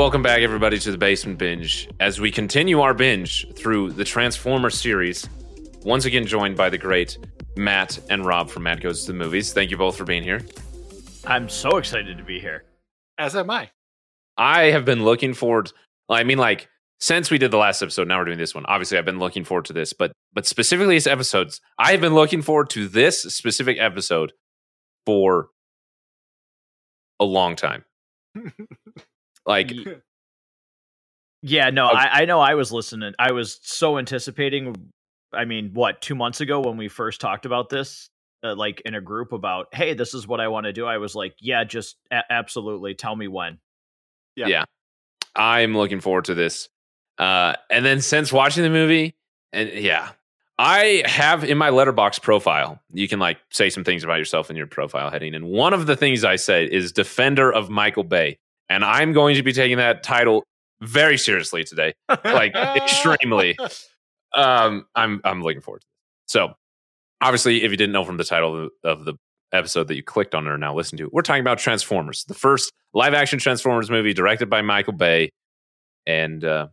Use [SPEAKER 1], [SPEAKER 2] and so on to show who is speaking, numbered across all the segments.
[SPEAKER 1] welcome back, everybody, to the Basement Binge. As we continue our binge through the Transformers series, once again joined by the great Matt and Rob from Matt Goes to the Movies. Thank you both for being here.
[SPEAKER 2] I'm so excited to be here.
[SPEAKER 3] As am I.
[SPEAKER 1] I have been looking forward. I mean, like since we did the last episode, now we're doing this one. Obviously, I've been looking forward to this, but but specifically these episodes, I have been looking forward to this specific episode for a long time. like,
[SPEAKER 2] Yeah, no, I, I know I was listening. I was so anticipating. I mean, what, two months ago when we first talked about this, uh, like in a group about, hey, this is what I want to do. I was like, yeah, just a- absolutely. Tell me when.
[SPEAKER 3] Yeah.
[SPEAKER 1] yeah, I'm looking forward to this. Uh, and then since watching the movie, and yeah, I have in my Letterboxd profile, you can like say some things about yourself in your profile heading. And one of the things I say is defender of Michael Bay. And I'm going to be taking that title very seriously today. Like, extremely. Um, I'm I'm looking forward to it. So obviously, if you didn't know from the title of the, episode that you clicked on or now listen to, we're talking about Transformers, the first live action Transformers movie directed by Michael Bay. And uh,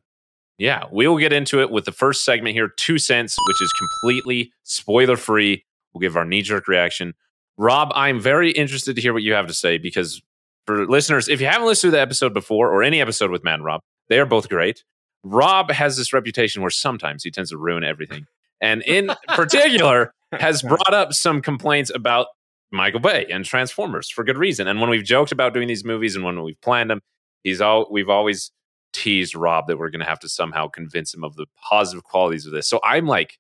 [SPEAKER 1] yeah, we will get into it with the first segment here, Two Cents, which is completely spoiler free. We'll give our knee jerk reaction. Rob, I'm very interested to hear what you have to say because for listeners, if you haven't listened to the episode before or any episode with Matt and Rob, they are both great. Rob has this reputation where sometimes he tends to ruin everything. And in particular, has brought up some complaints about Michael Bay and Transformers for good reason. And when we've joked about doing these movies and when we've planned them, he's all we've always teased Rob that we're going to have to somehow convince him of the positive qualities of this. So I'm like,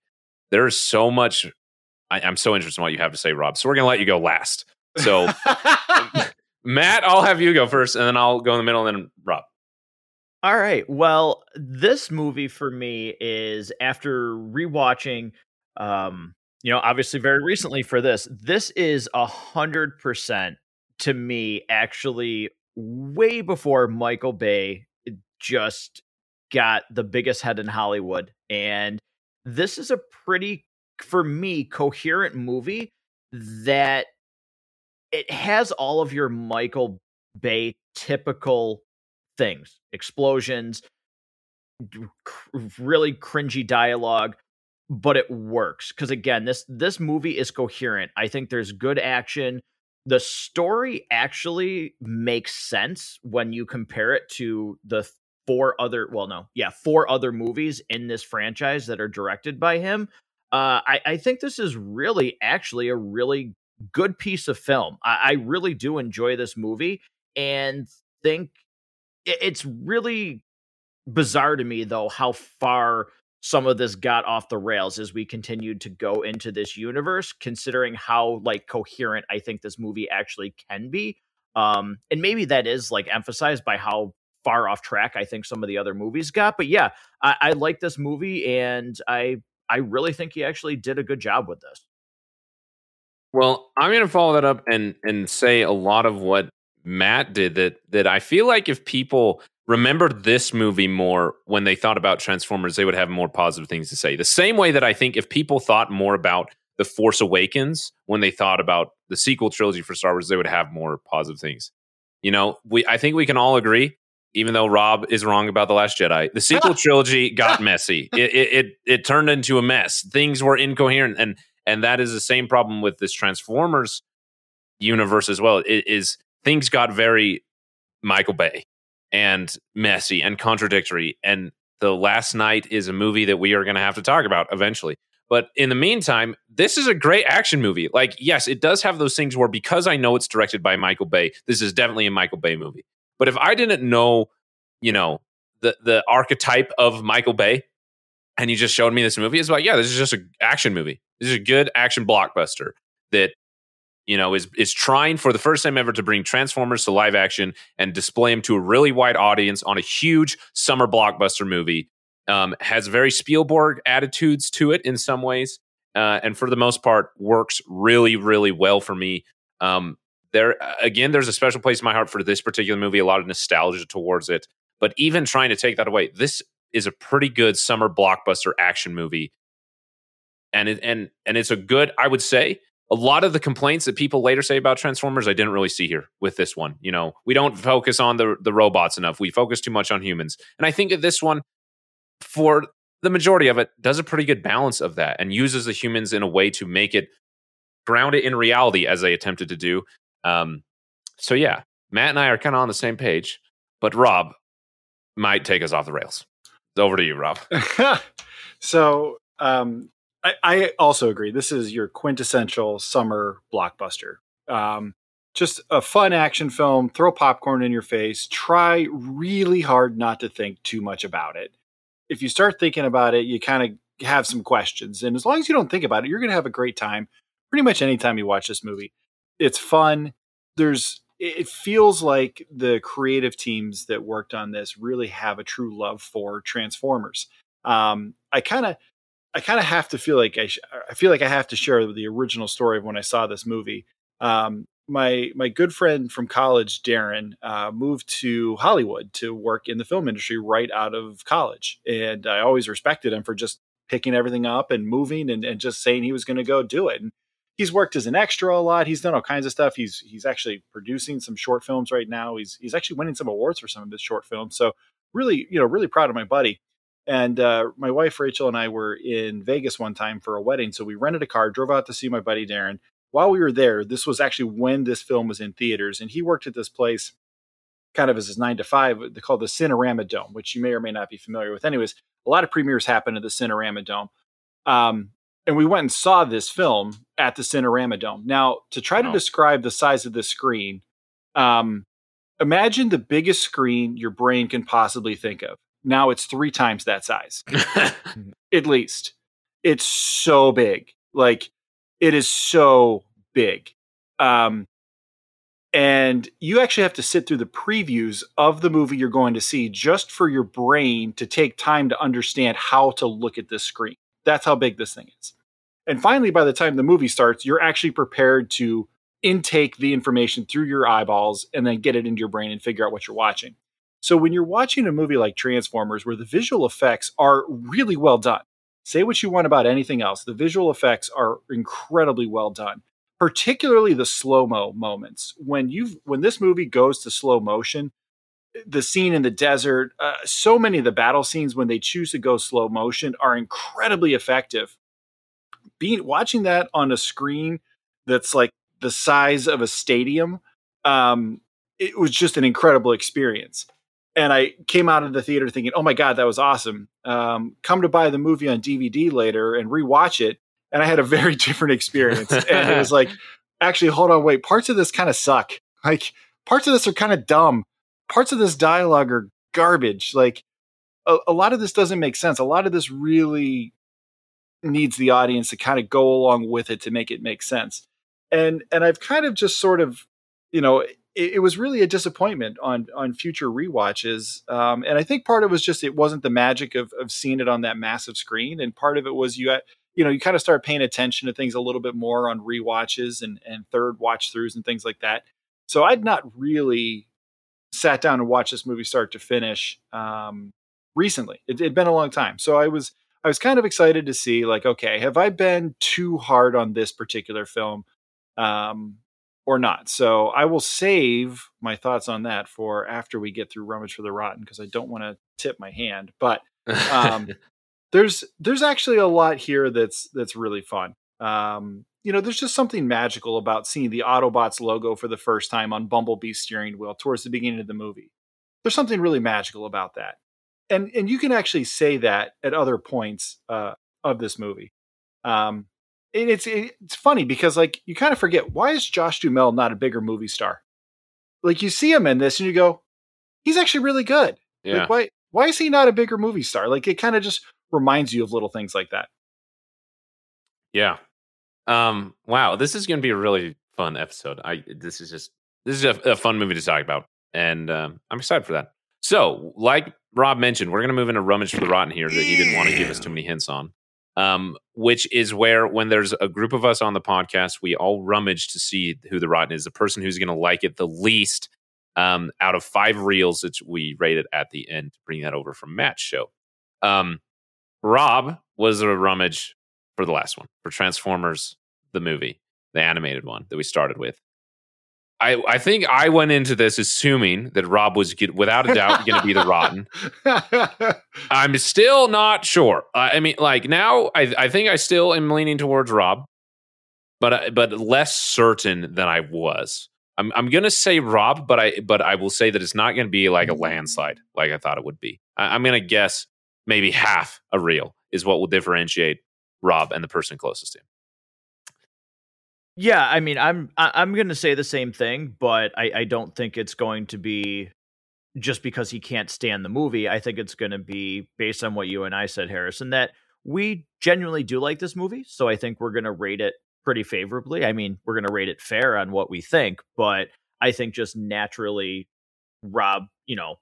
[SPEAKER 1] there's so much. I, I'm so interested in what you have to say, Rob. So we're going to let you go last. So Matt, I'll have you go first, and then I'll go in the middle, and then Rob.
[SPEAKER 2] All right. Well, this movie for me is after rewatching, um, you know, obviously very recently for this, this is a hundred percent to me actually way before Michael Bay just got the biggest head in Hollywood. And this is a pretty, for me, coherent movie that it has all of your Michael Bay typical things explosions really cringy dialogue but it works because again this this movie is coherent. I think there's good action. The story actually makes sense when you compare it to the four other well no yeah four other movies in this franchise that are directed by him. Uh i i think this is really actually a really good piece of film. I, I really do enjoy this movie and think it- it's really bizarre to me though how far some of this got off the rails as we continued to go into this universe considering how like coherent i think this movie actually can be. Um and maybe that is like emphasized by how far off track i think some of the other movies got but yeah i, I like this movie and i i really think he actually did a good job with this
[SPEAKER 1] Well, I'm going to follow that up and and say a lot of what Matt did that that I feel like if people remembered this movie more when they thought about Transformers, they would have more positive things to say. The same way that I think if people thought more about The Force Awakens when they thought about the sequel trilogy for Star Wars, they would have more positive things. You know, we I think we can all agree, even though Rob is wrong about The Last Jedi, the sequel trilogy got messy. It, it it it turned into a mess. Things were incoherent and and that is the same problem with this Transformers universe as well. It is things got very Michael Bay and messy and contradictory. And the Last Knight is a movie that we are going to have to talk about eventually. But in the meantime, this is a great action movie. Like, yes, it does have those things where because I know it's directed by Michael Bay, this is definitely a Michael Bay movie. But if I didn't know, you know, the the archetype of Michael Bay, and you just showed me this movie, it's like, yeah, this is just an action movie. This is a good action blockbuster that you know is is trying for the first time ever to bring Transformers to live action and display them to a really wide audience on a huge summer blockbuster movie. Um, has very Spielberg attitudes to it in some ways, uh, and for the most part, works really, really well for me. Um, there again, there's a special place in my heart for this particular movie. A lot of nostalgia towards it, but even trying to take that away, this is a pretty good summer blockbuster action movie, and it, and and it's a good, I would say, a lot of the complaints that people later say about Transformers, I didn't really see here with this one. You know, we don't focus on the the robots enough. We focus too much on humans, and I think that this one, for the majority of it, does a pretty good balance of that and uses the humans in a way to make it ground it in reality as they attempted to do. Um, so yeah, Matt and I are kind of on the same page, but Rob might take us off the rails. Over to you, Rob.
[SPEAKER 3] so um, I, I, also agree. This is your quintessential summer blockbuster. Um, just a fun action film. Throw popcorn in your face. Try really hard not to think too much about it. If you start thinking about it, you kind of have some questions. And as long as you don't think about it, you're going to have a great time. Pretty much anytime you watch this movie, it's fun. There's it feels like the creative teams that worked on this really have a true love for Transformers. Um, I kind of, I kind of have to feel like I, sh- I feel like I have to share the original story of when I saw this movie. Um, my my good friend from college, Darren, uh, moved to Hollywood to work in the film industry right out of college, and I always respected him for just picking everything up and moving and, and just saying he was going to go do it. And he's worked as an extra a lot. He's done all kinds of stuff. He's he's actually producing some short films right now. He's he's actually winning some awards for some of his short films. So really, you know, really proud of my buddy. And uh, my wife Rachel and I were in Vegas one time for a wedding, so we rented a car, drove out to see my buddy Darren. While we were there, this was actually when this film was in theaters, and he worked at this place kind of as his nine to five. They call the Cinerama Dome, which you may or may not be familiar with. Anyways, a lot of premieres happen at the Cinerama Dome. Um, and we went and saw this film at the Cinerama Dome. Now, to try to describe the size of this screen, um, imagine the biggest screen your brain can possibly think of. Now it's three times that size, at least. It's so big. Like, it is so big. Um, and you actually have to sit through the previews of the movie you're going to see just for your brain to take time to understand how to look at this screen. That's how big this thing is. And finally, by the time the movie starts, you're actually prepared to intake the information through your eyeballs and then get it into your brain and figure out what you're watching. So when you're watching a movie like Transformers, where the visual effects are really well done, say what you want about anything else, the visual effects are incredibly well done. Particularly the slow mo moments. When you when this movie goes to slow motion, the scene in the desert, uh, so many of the battle scenes when they choose to go slow motion are incredibly effective being watching that on a screen that's like the size of a stadium, um, it was just an incredible experience. And I came out of the theater thinking, "Oh my god, that was awesome!" Um, come to buy the movie on DVD later and rewatch it, and I had a very different experience. and it was like, actually, hold on, wait, parts of this kind of suck. Like parts of this are kind of dumb. Parts of this dialogue are garbage. Like a, a lot of this doesn't make sense. A lot of this really needs the audience to kind of go along with it to make it make sense. And and I've kind of just sort of, you know, it, it was really a disappointment on on future re-watches. Um, and I think part of it was just it wasn't the magic of of seeing it on that massive screen, and part of it was you got you know you kind of start paying attention to things a little bit more on re-watches and and third watch throughs and things like that. So I'd not really sat down and watched this movie start to finish um, recently. It had been a long time, so I was I was kind of excited to see, like, okay, have I been too hard on this particular film um, or not? So I will save my thoughts on that for after we get through Rummage for the Rotten because I don't want to tip my hand. But um, there's there's actually a lot here that's that's really fun. Um, you know, there's just something magical about seeing the Autobots logo for the first time on Bumblebee's steering wheel towards the beginning of the movie. There's something really magical about that and and you can actually say that at other points uh, of this movie. Um, and it's it's funny because like you kind of forget why is Josh Duhamel not a bigger movie star? Like you see him in this and you go, he's actually really good.
[SPEAKER 1] Yeah.
[SPEAKER 3] Like, why why is he not a bigger movie star? Like it kind of just reminds you of little things like that.
[SPEAKER 1] Yeah. Um. Wow. This is going to be a really fun episode. I. This is just this is a, a fun movie to talk about, and um, I'm excited for that. So, like Rob mentioned, we're going to move into rummage for the rotten here that he didn't want to give us too many hints on. Um, which is where when there's a group of us on the podcast, we all rummage to see who the rotten is, the person who's going to like it the least um, out of five reels that we rated at the end to bring that over from Matt's show. Um, Rob was a rummage for the last one for Transformers the movie. the animated one that we started with. I, I think I went into this assuming that Rob was get, without a doubt going to be the rotten. I'm still not sure. I, I mean, like now, I, I think I still am leaning towards Rob, but but less certain than I was. I'm I'm gonna say Rob, but I but I will say that it's not going to be like a mm-hmm. landslide like I thought it would be. I, I'm gonna guess maybe half a reel is what will differentiate Rob and the person closest to him.
[SPEAKER 2] Yeah, I mean, I'm I'm going to say the same thing, but I, I don't think it's going to be just because he can't stand the movie. I think it's going to be based on what you and I said, Harrison, that we genuinely do like this movie. So I think we're going to rate it pretty favorably. I mean, we're going to rate it fair on what we think, but I think just naturally, Rob, you know,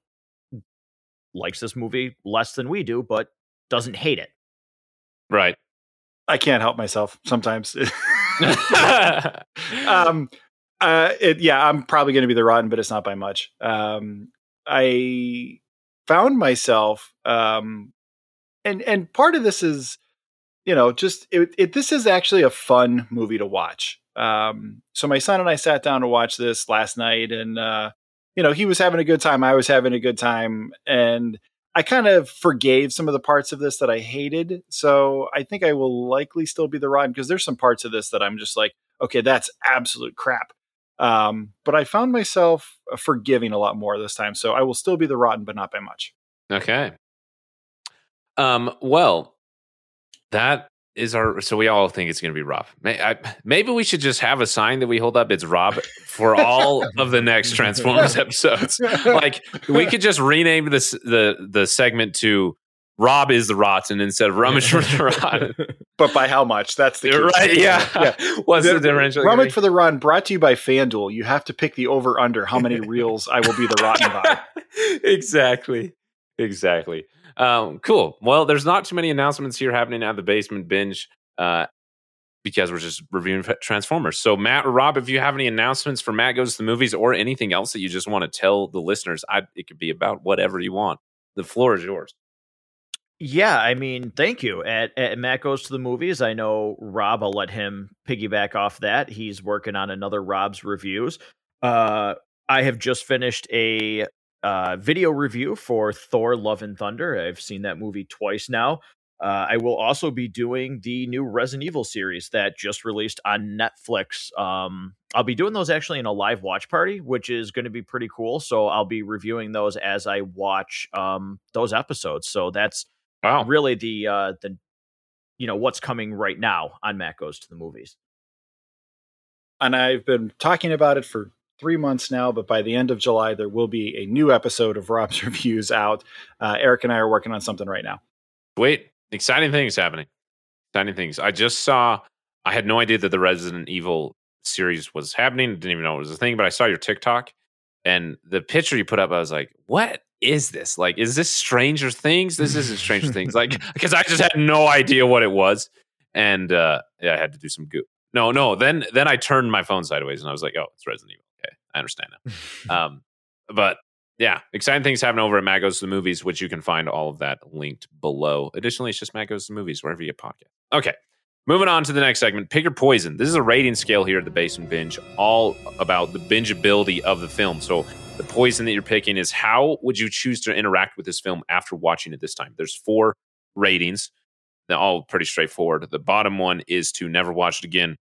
[SPEAKER 2] likes this movie less than we do, but doesn't hate it.
[SPEAKER 1] Right.
[SPEAKER 3] I can't help myself sometimes. um, uh, it, yeah, I'm probably going to be the rotten, but it's not by much. Um, I found myself, um, and and part of this is, you know, just it, it, This is actually a fun movie to watch. Um, so my son and I sat down to watch this last night, and uh, you know, he was having a good time. I was having a good time, and I kind of forgave some of the parts of this that I hated. So I think I will likely still be the rotten because there's some parts of this that I'm just like, okay, that's absolute crap. Um, but I found myself uh, forgiving a lot more this time. So I will still be the rotten, but not by much.
[SPEAKER 1] Okay. Um, well, that is our so we all think it's going to be Rob. maybe we should just have a sign that we hold up. It's Rob for all of the next Transformers episodes. Like we could just rename this the the segment to Rob is the rotten instead of Rummage for the rotten.
[SPEAKER 3] But by how much? That's the key.
[SPEAKER 1] right. Yeah. yeah. What's the, the differential?
[SPEAKER 3] Rummage for the run brought to you by FanDuel. You have to pick the over under how many reels I will be the rotten by.
[SPEAKER 1] exactly. Exactly. Um, cool. Well, there's not too many announcements here happening at the basement binge uh, because we're just reviewing Transformers. So, Matt or Rob, if you have any announcements for Matt Goes to the Movies or anything else that you just want to tell the listeners, I, it could be about whatever you want. The floor is yours.
[SPEAKER 2] Yeah, I mean, thank you. At, at Matt Goes to the Movies, I know Rob, I'll let him piggyback off that. He's working on another Rob's reviews. Uh, I have just finished a uh, video review for Thor: Love and Thunder. I've seen that movie twice now. Uh, I will also be doing the new Resident Evil series that just released on Netflix. Um, I'll be doing those actually in a live watch party, which is going to be pretty cool. So I'll be reviewing those as I watch um, those episodes. So that's wow. really the uh, the you know what's coming right now on Matt Goes to the Movies.
[SPEAKER 3] And I've been talking about it for three months now, but by the end of July, there will be a new episode of Rob's Reviews out. Uh, Eric and I are working on something right now.
[SPEAKER 1] Wait, exciting things happening. Exciting things. I just saw, I had no idea that the Resident Evil series was happening. Didn't even know it was a thing, but I saw your TikTok and the picture you put up, I was like, what is this? Like, is this Stranger Things? This isn't Stranger Things. Like, because I just had no idea what it was. And uh, yeah, I had to do some goop. No, no. Then then I turned my phone sideways and I was like, oh, it's Resident Evil. Okay, I understand now. um, but yeah, exciting things happen over at Matt Goes to the Movies, which you can find all of that linked below. Additionally, it's just Matt Goes to the Movies, wherever you get podcast. Okay, moving on to the next segment. Pick your poison. This is a rating scale here at the Basement Binge, all about the bingeability of the film. So the poison that you're picking is how would you choose to interact with this film after watching it this time? There's four ratings. They're all pretty straightforward. The bottom one is to never watch it again.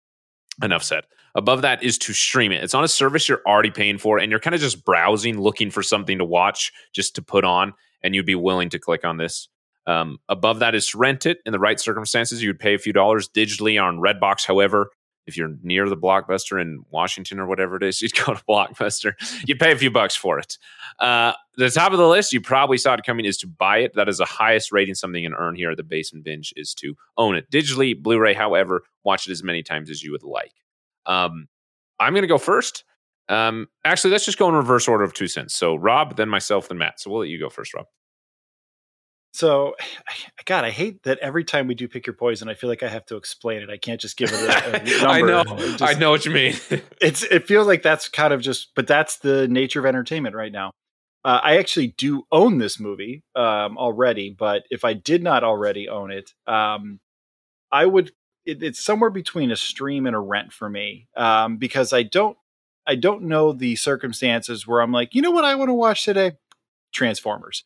[SPEAKER 1] Enough said. Above that is to stream it. It's on a service you're already paying for, and you're kind of just browsing, looking for something to watch, just to put on, and you'd be willing to click on this. Um, above that is to rent it in the right circumstances. You'd pay a few dollars digitally on Redbox. However, if you're near the Blockbuster in Washington or whatever it is, you'd go to Blockbuster. You'd pay a few bucks for it. Uh, the top of the list, you probably saw it coming, is to buy it. That is the highest rating something can earn here at the Basement Binge is to own it digitally, Blu-ray. However, watch it as many times as you would like. Um, I'm going to go first. Um, actually, let's just go in reverse order of two cents. So Rob, then myself, then Matt. So we'll let you go first, Rob.
[SPEAKER 3] So, God, I hate that every time we do pick your poison, I feel like I have to explain it. I can't just give it a, a number.
[SPEAKER 1] I know, just, I know what you mean.
[SPEAKER 3] it's it feels like that's kind of just, but that's the nature of entertainment right now. Uh, I actually do own this movie um, already, but if I did not already own it, um, I would it, it's somewhere between a stream and a rent for me um, because I don't I don't know the circumstances where I'm like, you know what I want to watch today, Transformers.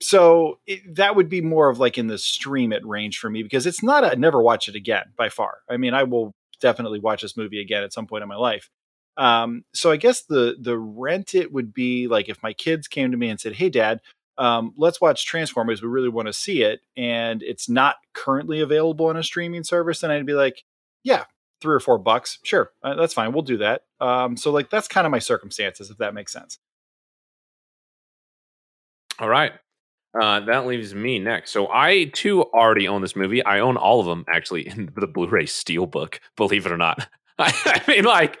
[SPEAKER 3] So it, that would be more of like in the stream it range for me because it's not a never watch it again by far. I mean, I will definitely watch this movie again at some point in my life. Um, so I guess the the rent it would be like if my kids came to me and said, "Hey, Dad, um, let's watch Transformers. We really want to see it, and it's not currently available on a streaming service." Then I'd be like, "Yeah, three or four bucks, sure, uh, that's fine. We'll do that." Um, so like that's kind of my circumstances, if that makes sense.
[SPEAKER 1] All right. Uh, that leaves me next. So I too already own this movie. I own all of them actually in the Blu-ray Steelbook. Believe it or not. I mean, like,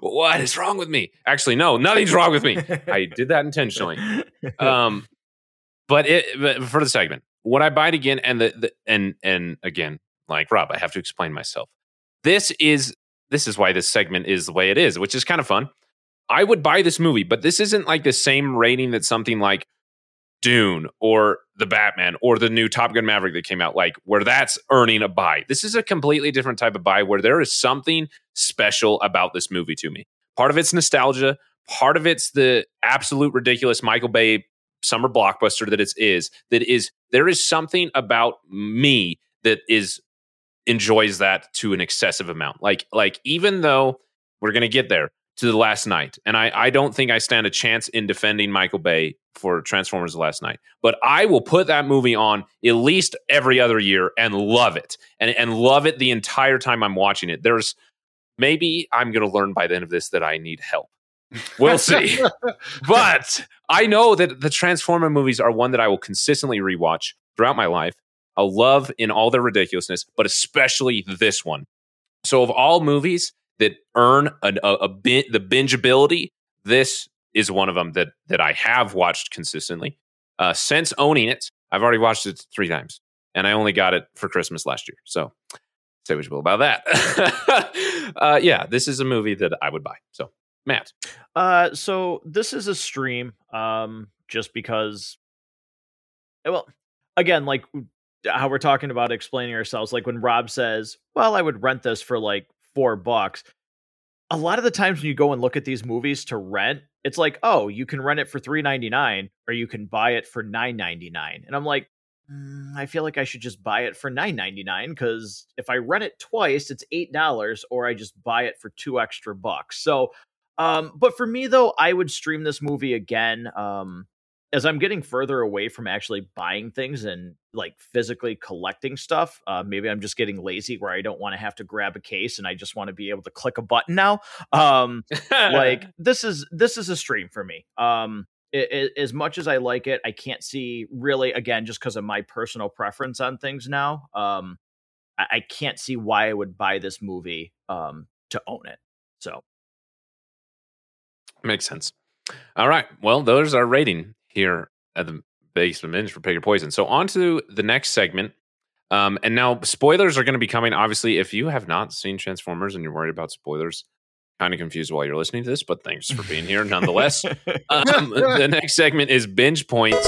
[SPEAKER 1] what is wrong with me? Actually, no, nothing's wrong with me. I did that intentionally. Um, but it but for the segment, when I buy it again, and the, the and and again, like Rob, I have to explain myself. This is this is why this segment is the way it is, which is kind of fun. I would buy this movie, but this isn't like the same rating that something like Dune or the Batman or the new Top Gun Maverick that came out, like where that's earning a buy. This is a completely different type of buy where there is something special about this movie to me. Part of it's nostalgia, part of it's the absolute ridiculous Michael Bay summer blockbuster that it is. That is, there is something about me that is enjoys that to an excessive amount. Like, like even though we're gonna get there, to the Last Knight. And I, I don't think I stand a chance in defending Michael Bay for Transformers the Last Knight. But I will put that movie on at least every other year and love it. And, and love it the entire time I'm watching it. There's maybe I'm going to learn by the end of this that I need help. We'll see. but I know that the Transformer movies are one that I will consistently rewatch throughout my life. I'll love in all their ridiculousness, but especially this one. So, of all movies, that earn a, a, a the bingeability. This is one of them that that I have watched consistently uh, since owning it. I've already watched it three times, and I only got it for Christmas last year. So say what you will about that. uh, yeah, this is a movie that I would buy. So Matt,
[SPEAKER 2] uh, so this is a stream, um, just because. Well, again, like how we're talking about explaining ourselves, like when Rob says, "Well, I would rent this for like four bucks. A lot of the times when you go and look at these movies to rent, it's like, oh, you can rent it for three ninety nine, or you can buy it for nine ninety nine, and I'm like, mm, I feel like I should just buy it for nine ninety nine because if I rent it twice, it's eight dollars, or I just buy it for two extra bucks. So, um, but for me though, I would stream this movie again. Um, as I'm getting further away from actually buying things and like physically collecting stuff, uh, maybe I'm just getting lazy where I don't want to have to grab a case and I just want to be able to click a button now. Um, like this is this is a stream for me. Um, it, it, as much as I like it, I can't see really again just because of my personal preference on things now. Um, I, I can't see why I would buy this movie um, to own it. So
[SPEAKER 1] makes sense. All right. Well, those are rating here at the basement binge for Pick Your Poison. So on to the next segment. Um, and now spoilers are going to be coming. Obviously, if you have not seen Transformers and you're worried about spoilers, kind of confused while you're listening to this, but thanks for being here nonetheless. um, the next segment is binge points,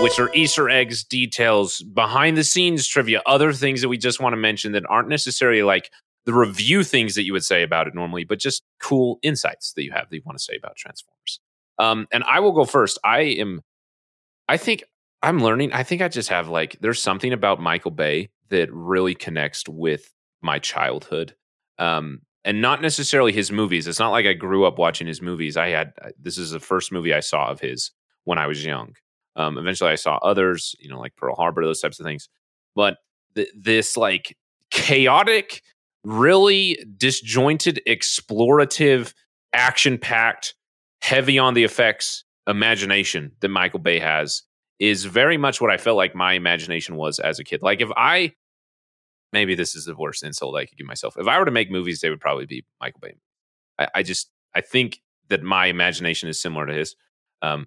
[SPEAKER 1] which are Easter eggs, details, behind the scenes trivia, other things that we just want to mention that aren't necessarily like the review things that you would say about it normally, but just cool insights that you have that you want to say about Transformers. Um, and I will go first. I am, I think I'm learning. I think I just have like, there's something about Michael Bay that really connects with my childhood. Um, and not necessarily his movies. It's not like I grew up watching his movies. I had, this is the first movie I saw of his when I was young. Um, eventually I saw others, you know, like Pearl Harbor, those types of things. But th- this like chaotic, really disjointed, explorative, action packed heavy on the effects imagination that Michael Bay has is very much what I felt like my imagination was as a kid. Like if I maybe this is the worst insult I could give myself. If I were to make movies, they would probably be Michael Bay. I, I just I think that my imagination is similar to his. Um,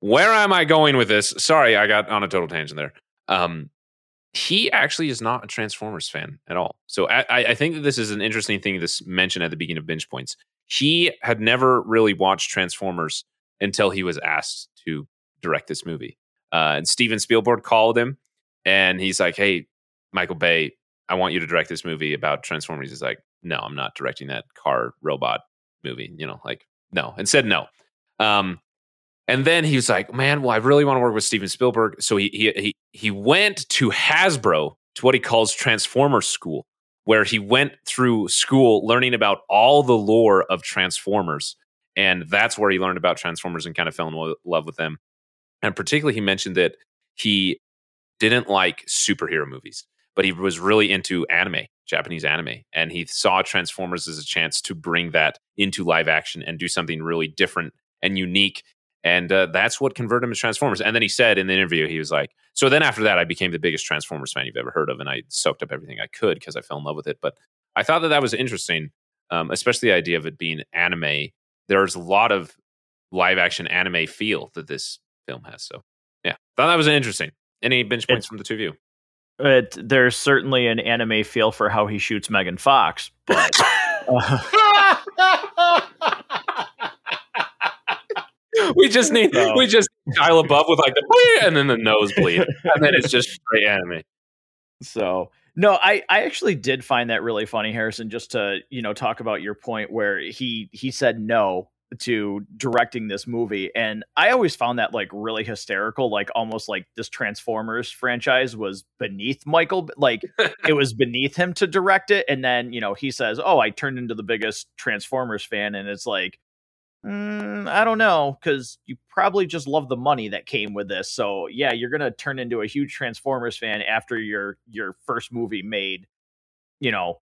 [SPEAKER 1] where am I going with this? Sorry, I got on a total tangent there. Um, he actually is not a Transformers fan at all. So I, I think that this is an interesting thing to mention at the beginning of binge points he had never really watched Transformers until he was asked to direct this movie. Uh, and Steven Spielberg called him and he's like, Hey, Michael Bay, I want you to direct this movie about Transformers. He's like, no, I'm not directing that car robot movie. You know, like no, and said no. Um, and then he was like, man, well, I really want to work with Steven Spielberg. So he he he he went to Hasbro to what he calls Transformer School, where he went through school learning about all the lore of Transformers. And that's where he learned about Transformers and kind of fell in love with them. And particularly, he mentioned that he didn't like superhero movies, but he was really into anime, Japanese anime. And he saw Transformers as a chance to bring that into live action and do something really different and unique. And uh, that's what converted him to Transformers. And then he said in the interview, he was like, So then after that, I became the biggest Transformers fan you've ever heard of. And I soaked up everything I could because I fell in love with it. But I thought that that was interesting, um, especially the idea of it being anime. There's a lot of live action anime feel that this film has. So yeah, thought that was interesting. Any bench points from the two of you?
[SPEAKER 2] It, there's certainly an anime feel for how he shoots Megan Fox, but. Uh,
[SPEAKER 1] we just need no. we just dial above with like the and then the nosebleed, and then it's just straight anime.
[SPEAKER 2] So no, I I actually did find that really funny, Harrison. Just to you know talk about your point where he he said no to directing this movie and i always found that like really hysterical like almost like this transformers franchise was beneath michael like it was beneath him to direct it and then you know he says oh i turned into the biggest transformers fan and it's like mm, i don't know because you probably just love the money that came with this so yeah you're gonna turn into a huge transformers fan after your your first movie made you know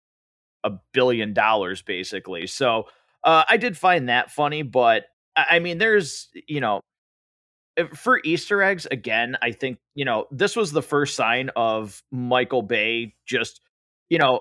[SPEAKER 2] a billion dollars basically so uh, I did find that funny, but I mean, there's you know, for Easter eggs again. I think you know this was the first sign of Michael Bay just you know.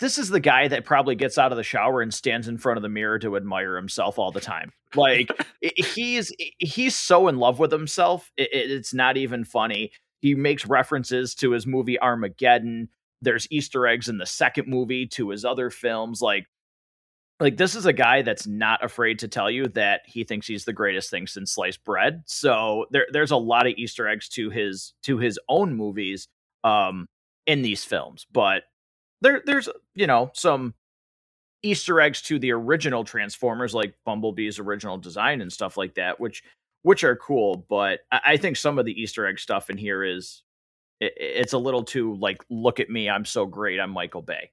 [SPEAKER 2] This is the guy that probably gets out of the shower and stands in front of the mirror to admire himself all the time. Like he's he's so in love with himself, it's not even funny. He makes references to his movie Armageddon. There's Easter eggs in the second movie to his other films. Like like this is a guy that's not afraid to tell you that he thinks he's the greatest thing since sliced bread. So there there's a lot of Easter eggs to his to his own movies um in these films. But there there's you know some Easter eggs to the original Transformers, like Bumblebee's original design and stuff like that, which which are cool. But I think some of the Easter egg stuff in here is it, it's a little too like, look at me, I'm so great, I'm Michael Bay.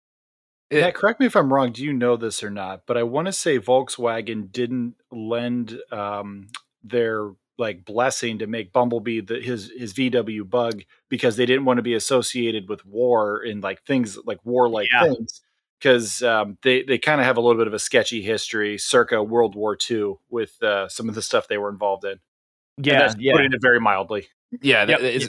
[SPEAKER 3] Yeah, correct me if I'm wrong. Do you know this or not? But I want to say Volkswagen didn't lend um, their like blessing to make Bumblebee the, his his VW Bug because they didn't want to be associated with war and like things like war like yeah. things because um, they they kind of have a little bit of a sketchy history circa World War II with uh, some of the stuff they were involved in.
[SPEAKER 2] Yeah, yeah.
[SPEAKER 3] putting it very mildly.
[SPEAKER 1] Yeah, yep. it's,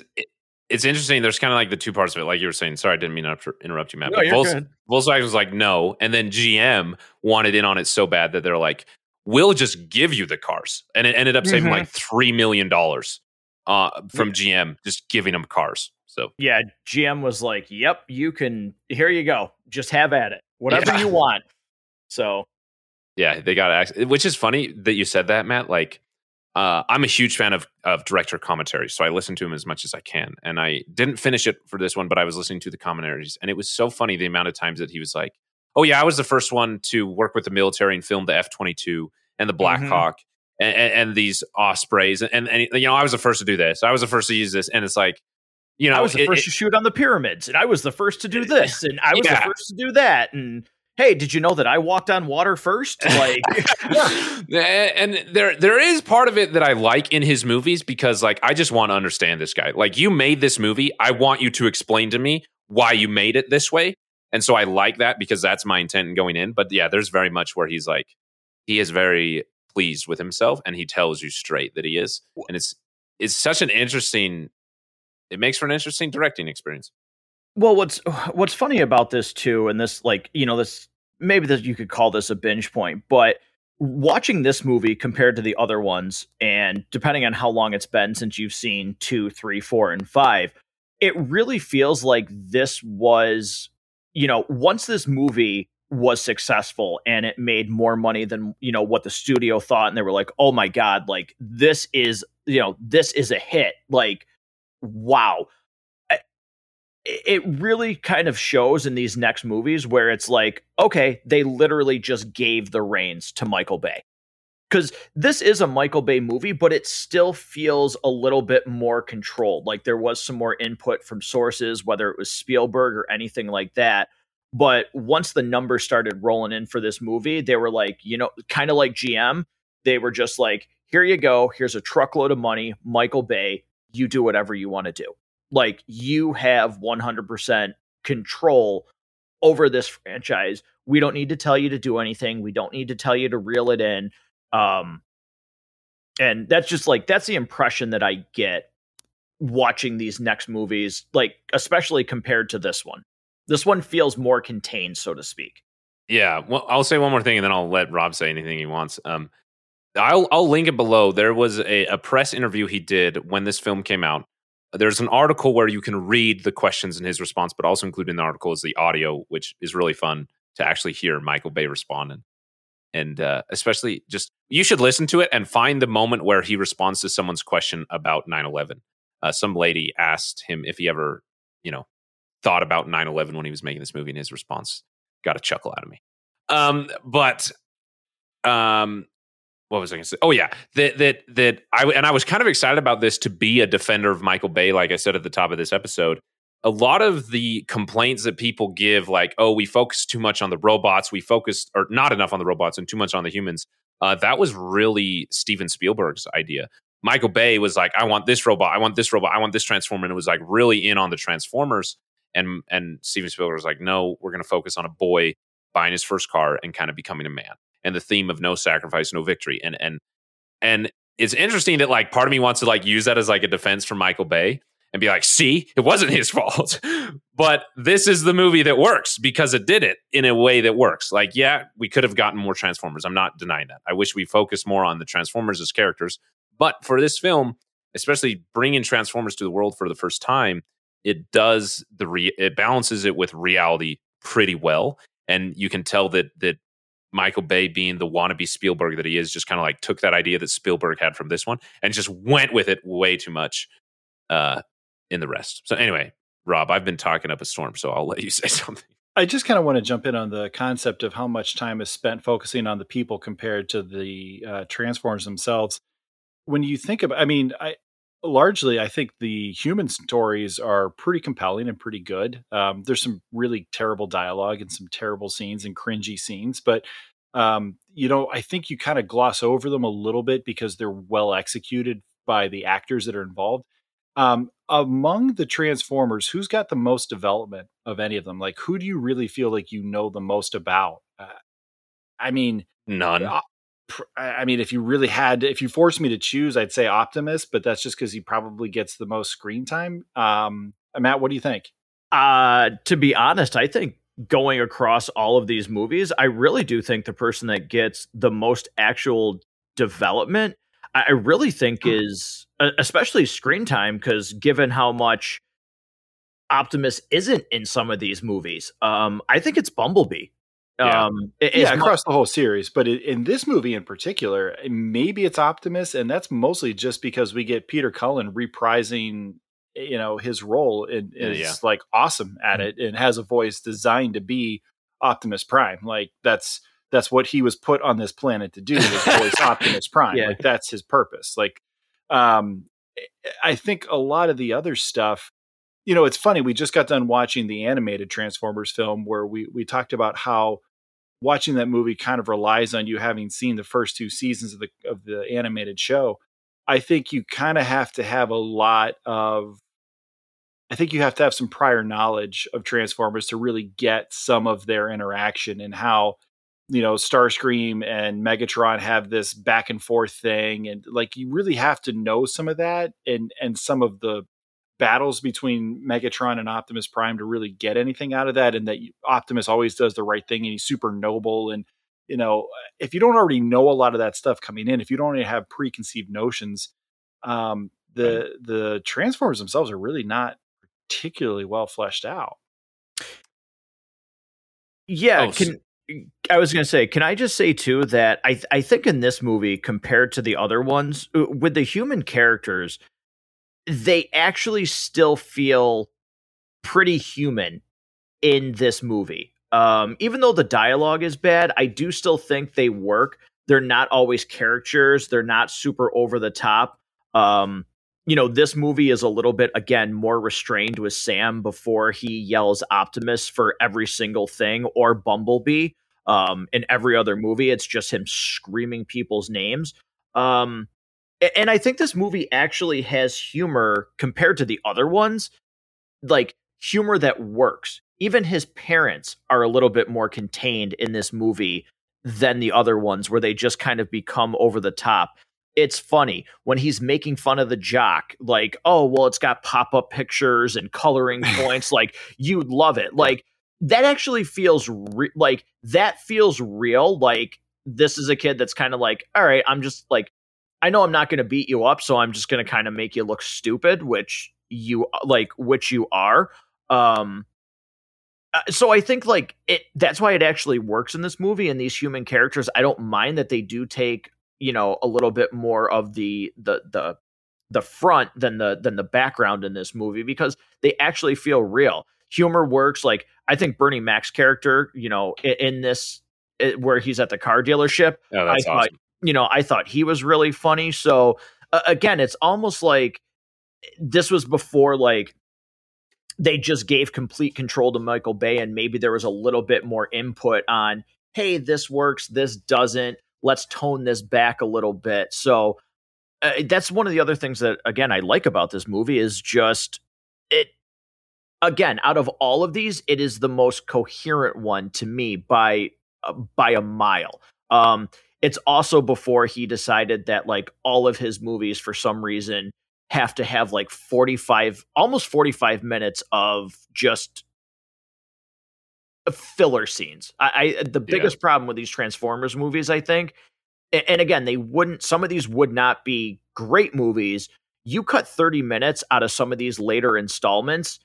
[SPEAKER 1] it's interesting. There's kind of like the two parts of it, like you were saying. Sorry, I didn't mean to interrupt you, Matt.
[SPEAKER 2] No, you're Volks- good.
[SPEAKER 1] Volkswagen was like, no, and then GM wanted in on it so bad that they're like, we'll just give you the cars, and it ended up saving mm-hmm. like three million dollars uh, from GM just giving them cars. So
[SPEAKER 2] yeah, GM was like, "Yep, you can. Here you go. Just have at it. Whatever yeah. you want." So
[SPEAKER 1] yeah, they got it. Which is funny that you said that, Matt. Like uh, I'm a huge fan of of director commentary, so I listen to him as much as I can. And I didn't finish it for this one, but I was listening to the commentaries, and it was so funny the amount of times that he was like, "Oh yeah, I was the first one to work with the military and film the F twenty two and the Black mm-hmm. Hawk and, and, and, these Ospreys, and, and, you know I was the first to do this. I was the first to use this, and it's like." You know,
[SPEAKER 2] I was the
[SPEAKER 1] it,
[SPEAKER 2] first
[SPEAKER 1] it,
[SPEAKER 2] to shoot on the pyramids, and I was the first to do this, and I was yeah. the first to do that, and hey, did you know that I walked on water first? Like,
[SPEAKER 1] and there there is part of it that I like in his movies because like I just want to understand this guy. Like, you made this movie, I want you to explain to me why you made it this way, and so I like that because that's my intent in going in. But yeah, there's very much where he's like, he is very pleased with himself, and he tells you straight that he is, and it's it's such an interesting. It makes for an interesting directing experience.
[SPEAKER 2] Well, what's what's funny about this too, and this like you know this maybe that you could call this a binge point, but watching this movie compared to the other ones, and depending on how long it's been since you've seen two, three, four, and five, it really feels like this was you know once this movie was successful and it made more money than you know what the studio thought and they were like oh my god like this is you know this is a hit like wow it really kind of shows in these next movies where it's like, okay, they literally just gave the reins to Michael Bay. Because this is a Michael Bay movie, but it still feels a little bit more controlled. Like there was some more input from sources, whether it was Spielberg or anything like that. But once the numbers started rolling in for this movie, they were like, you know, kind of like GM, they were just like, here you go. Here's a truckload of money. Michael Bay, you do whatever you want to do. Like you have 100% control over this franchise. We don't need to tell you to do anything. We don't need to tell you to reel it in. Um, and that's just like that's the impression that I get watching these next movies, like especially compared to this one. This one feels more contained, so to speak.
[SPEAKER 1] Yeah, well, I'll say one more thing, and then I'll let Rob say anything he wants. Um, I'll I'll link it below. There was a, a press interview he did when this film came out, there's an article where you can read the questions and his response, but also included in the article is the audio, which is really fun to actually hear Michael Bay responding. And uh, especially just, you should listen to it and find the moment where he responds to someone's question about 9 11. Uh, some lady asked him if he ever, you know, thought about 9 11 when he was making this movie, and his response got a chuckle out of me. Um, but um, what was I going to say? Oh yeah, that that that I and I was kind of excited about this to be a defender of Michael Bay, like I said at the top of this episode. A lot of the complaints that people give, like, oh, we focus too much on the robots, we focused or not enough on the robots and too much on the humans. Uh, that was really Steven Spielberg's idea. Michael Bay was like, I want this robot, I want this robot, I want this transformer, and it was like really in on the Transformers. And and Steven Spielberg was like, no, we're going to focus on a boy buying his first car and kind of becoming a man and the theme of no sacrifice, no victory. And and and it's interesting that like part of me wants to like use that as like a defense for Michael Bay and be like, see, it wasn't his fault. but this is the movie that works because it did it in a way that works. Like, yeah, we could have gotten more Transformers. I'm not denying that. I wish we focused more on the Transformers as characters. But for this film, especially bringing Transformers to the world for the first time, it does the re- it balances it with reality pretty well, and you can tell that that Michael Bay being the wannabe Spielberg that he is, just kind of like took that idea that Spielberg had from this one and just went with it way too much uh, in the rest. So anyway, Rob, I've been talking up a storm, so I'll let you say something.
[SPEAKER 3] I just kind of want to jump in on the concept of how much time is spent focusing on the people compared to the uh, transformers themselves. When you think about, I mean, I largely I think the human stories are pretty compelling and pretty good. Um, there's some really terrible dialogue and some terrible scenes and cringy scenes, but um, you know, I think you kind of gloss over them a little bit because they're well executed by the actors that are involved. Um, among the Transformers, who's got the most development of any of them? Like, who do you really feel like you know the most about? Uh, I mean,
[SPEAKER 1] none. Uh,
[SPEAKER 3] I mean, if you really had, if you forced me to choose, I'd say Optimus, but that's just because he probably gets the most screen time. Um, Matt, what do you think?
[SPEAKER 2] Uh, to be honest, I think going across all of these movies, I really do think the person that gets the most actual development, I really think is especially screen time, because given how much Optimus isn't in some of these movies, um, I think it's Bumblebee.
[SPEAKER 3] Yeah. Um, yeah, across the whole series, but in this movie in particular, maybe it's Optimus, and that's mostly just because we get Peter Cullen reprising, you know, his role and is yeah. like awesome at mm-hmm. it and has a voice designed to be Optimus Prime. Like that's that's what he was put on this planet to do voice Optimus Prime. Yeah. Like that's his purpose. Like, um, I think a lot of the other stuff you know, it's funny. We just got done watching the animated Transformers film where we we talked about how watching that movie kind of relies on you having seen the first two seasons of the of the animated show. I think you kind of have to have a lot of I think you have to have some prior knowledge of Transformers to really get some of their interaction and how you know Starscream and Megatron have this back and forth thing and like you really have to know some of that and and some of the battles between Megatron and Optimus Prime to really get anything out of that, and that Optimus always does the right thing and he's super noble. And you know, if you don't already know a lot of that stuff coming in, if you don't already have preconceived notions, um, the right. the Transformers themselves are really not particularly well fleshed out.
[SPEAKER 2] Yeah, oh, can I was going to say, can I just say too that I th- I think in this movie compared to the other ones uh, with the human characters, they actually still feel pretty human in this movie. Um, even though the dialogue is bad, I do still think they work. They're not always caricatures. They're not super over the top. Um, you know, this movie is a little bit again more restrained with Sam before he yells Optimus for every single thing or Bumblebee. Um, in every other movie, it's just him screaming people's names. Um, and I think this movie actually has humor compared to the other ones, like humor that works. Even his parents are a little bit more contained in this movie than the other ones, where they just kind of become over the top it's funny when he's making fun of the jock like oh well it's got pop-up pictures and coloring points like you'd love it. Like that actually feels re- like that feels real like this is a kid that's kind of like all right i'm just like i know i'm not going to beat you up so i'm just going to kind of make you look stupid which you like which you are. Um uh, so I think like it that's why it actually works in this movie and these human characters I don't mind that they do take you know a little bit more of the the the the front than the than the background in this movie because they actually feel real. Humor works. Like I think Bernie Mac's character, you know, in, in this it, where he's at the car dealership,
[SPEAKER 1] oh, I
[SPEAKER 2] thought,
[SPEAKER 1] awesome.
[SPEAKER 2] you know, I thought he was really funny. So uh, again, it's almost like this was before like they just gave complete control to Michael Bay, and maybe there was a little bit more input on, hey, this works, this doesn't let's tone this back a little bit. So uh, that's one of the other things that again I like about this movie is just it again out of all of these it is the most coherent one to me by uh, by a mile. Um it's also before he decided that like all of his movies for some reason have to have like 45 almost 45 minutes of just filler scenes. I, I the biggest yeah. problem with these Transformers movies, I think, and, and again, they wouldn't. Some of these would not be great movies. You cut thirty minutes out of some of these later installments,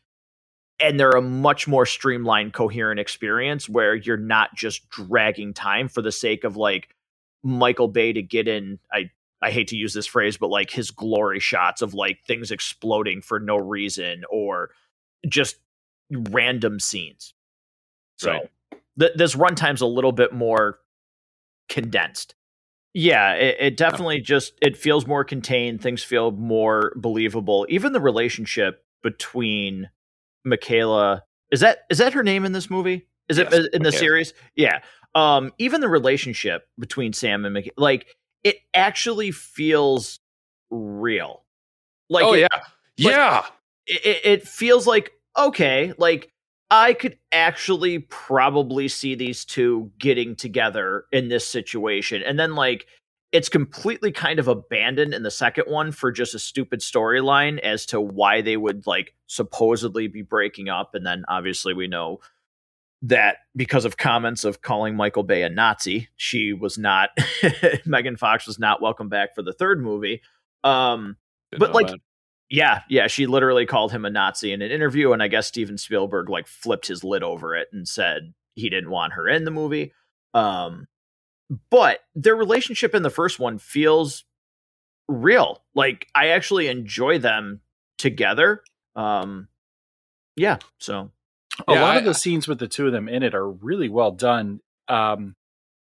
[SPEAKER 2] and they're a much more streamlined, coherent experience where you're not just dragging time for the sake of like Michael Bay to get in. I I hate to use this phrase, but like his glory shots of like things exploding for no reason or just random scenes. So right. th- this runtime's a little bit more condensed. Yeah, it, it definitely just it feels more contained. Things feel more believable. Even the relationship between Mikaela is that is that her name in this movie? Is yes, it in the series? Yeah. Um, even the relationship between Sam and Mikaela, like it actually feels real. Like,
[SPEAKER 1] oh
[SPEAKER 2] it,
[SPEAKER 1] yeah, yeah.
[SPEAKER 2] It, it feels like okay, like I could actually probably see these two getting together in this situation. And then, like, it's completely kind of abandoned in the second one for just a stupid storyline as to why they would, like, supposedly be breaking up. And then, obviously, we know that because of comments of calling Michael Bay a Nazi, she was not, Megan Fox was not welcome back for the third movie. Um, but, like, that yeah, yeah, she literally called him a Nazi in an interview, and I guess Steven Spielberg like flipped his lid over it and said he didn't want her in the movie. Um, but their relationship in the first one feels real. Like I actually enjoy them together. Um, yeah, so
[SPEAKER 3] a
[SPEAKER 2] yeah,
[SPEAKER 3] lot I, of the scenes with the two of them in it are really well done. Um,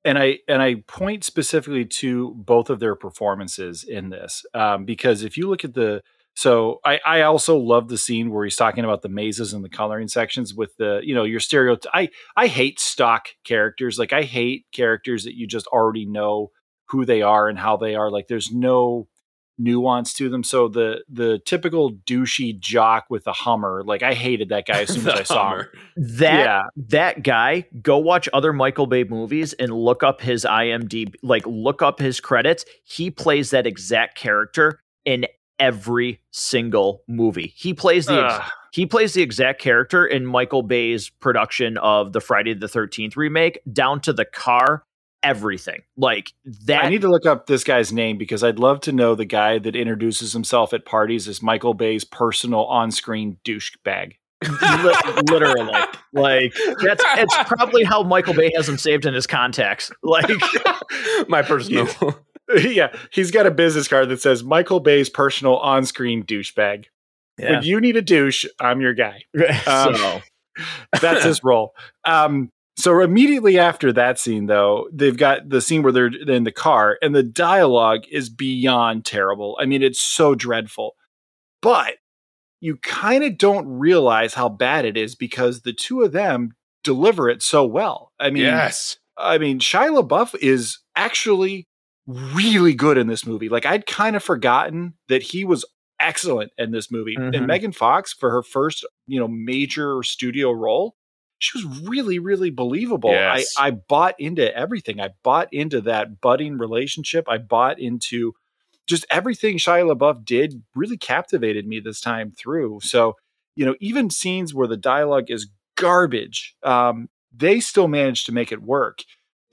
[SPEAKER 3] and I and I point specifically to both of their performances in this um, because if you look at the so I, I also love the scene where he's talking about the mazes and the coloring sections with the, you know, your stereotype. I, I hate stock characters. Like I hate characters that you just already know who they are and how they are. Like there's no nuance to them. So the the typical douchey jock with a Hummer, like I hated that guy as soon as I saw him.
[SPEAKER 2] That yeah. that guy, go watch other Michael Bay movies and look up his IMDb, like look up his credits. He plays that exact character in every single movie. He plays the ex- he plays the exact character in Michael Bay's production of the Friday the 13th remake down to the car everything. Like that
[SPEAKER 3] I need to look up this guy's name because I'd love to know the guy that introduces himself at parties as Michael Bay's personal on-screen douchebag.
[SPEAKER 2] literally like that's it's probably how michael bay has him saved in his contacts like
[SPEAKER 1] my personal
[SPEAKER 3] yeah, he's got a business card that says Michael Bay's personal on-screen douchebag. Yeah. When you need a douche, I'm your guy.
[SPEAKER 2] Um, so
[SPEAKER 3] that's his role. Um, so immediately after that scene, though, they've got the scene where they're in the car, and the dialogue is beyond terrible. I mean, it's so dreadful. But you kind of don't realize how bad it is because the two of them deliver it so well. I mean,
[SPEAKER 1] yes.
[SPEAKER 3] I mean, Shia LaBeouf is actually really good in this movie. Like I'd kind of forgotten that he was excellent in this movie. Mm-hmm. And Megan Fox for her first, you know, major studio role, she was really, really believable. Yes. I, I bought into everything. I bought into that budding relationship. I bought into just everything Shia LaBeouf did really captivated me this time through. So, you know, even scenes where the dialogue is garbage, um, they still managed to make it work.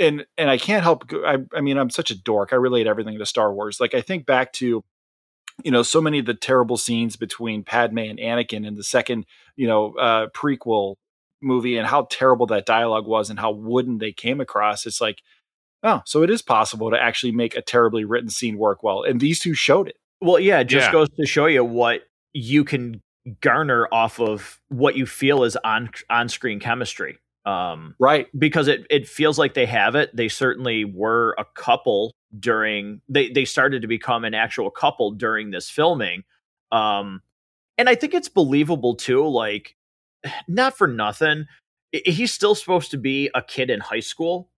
[SPEAKER 3] And and I can't help. I, I mean, I'm such a dork. I relate everything to Star Wars. Like I think back to you know so many of the terrible scenes between Padme and Anakin in the second you know uh, prequel movie and how terrible that dialogue was and how wooden they came across. It's like, oh, so it is possible to actually make a terribly written scene work well, and these two showed it.
[SPEAKER 2] Well, yeah, it just yeah. goes to show you what you can garner off of what you feel is on on screen chemistry.
[SPEAKER 3] Um, right,
[SPEAKER 2] because it it feels like they have it. They certainly were a couple during they they started to become an actual couple during this filming. Um, and I think it's believable too. Like, not for nothing, he's still supposed to be a kid in high school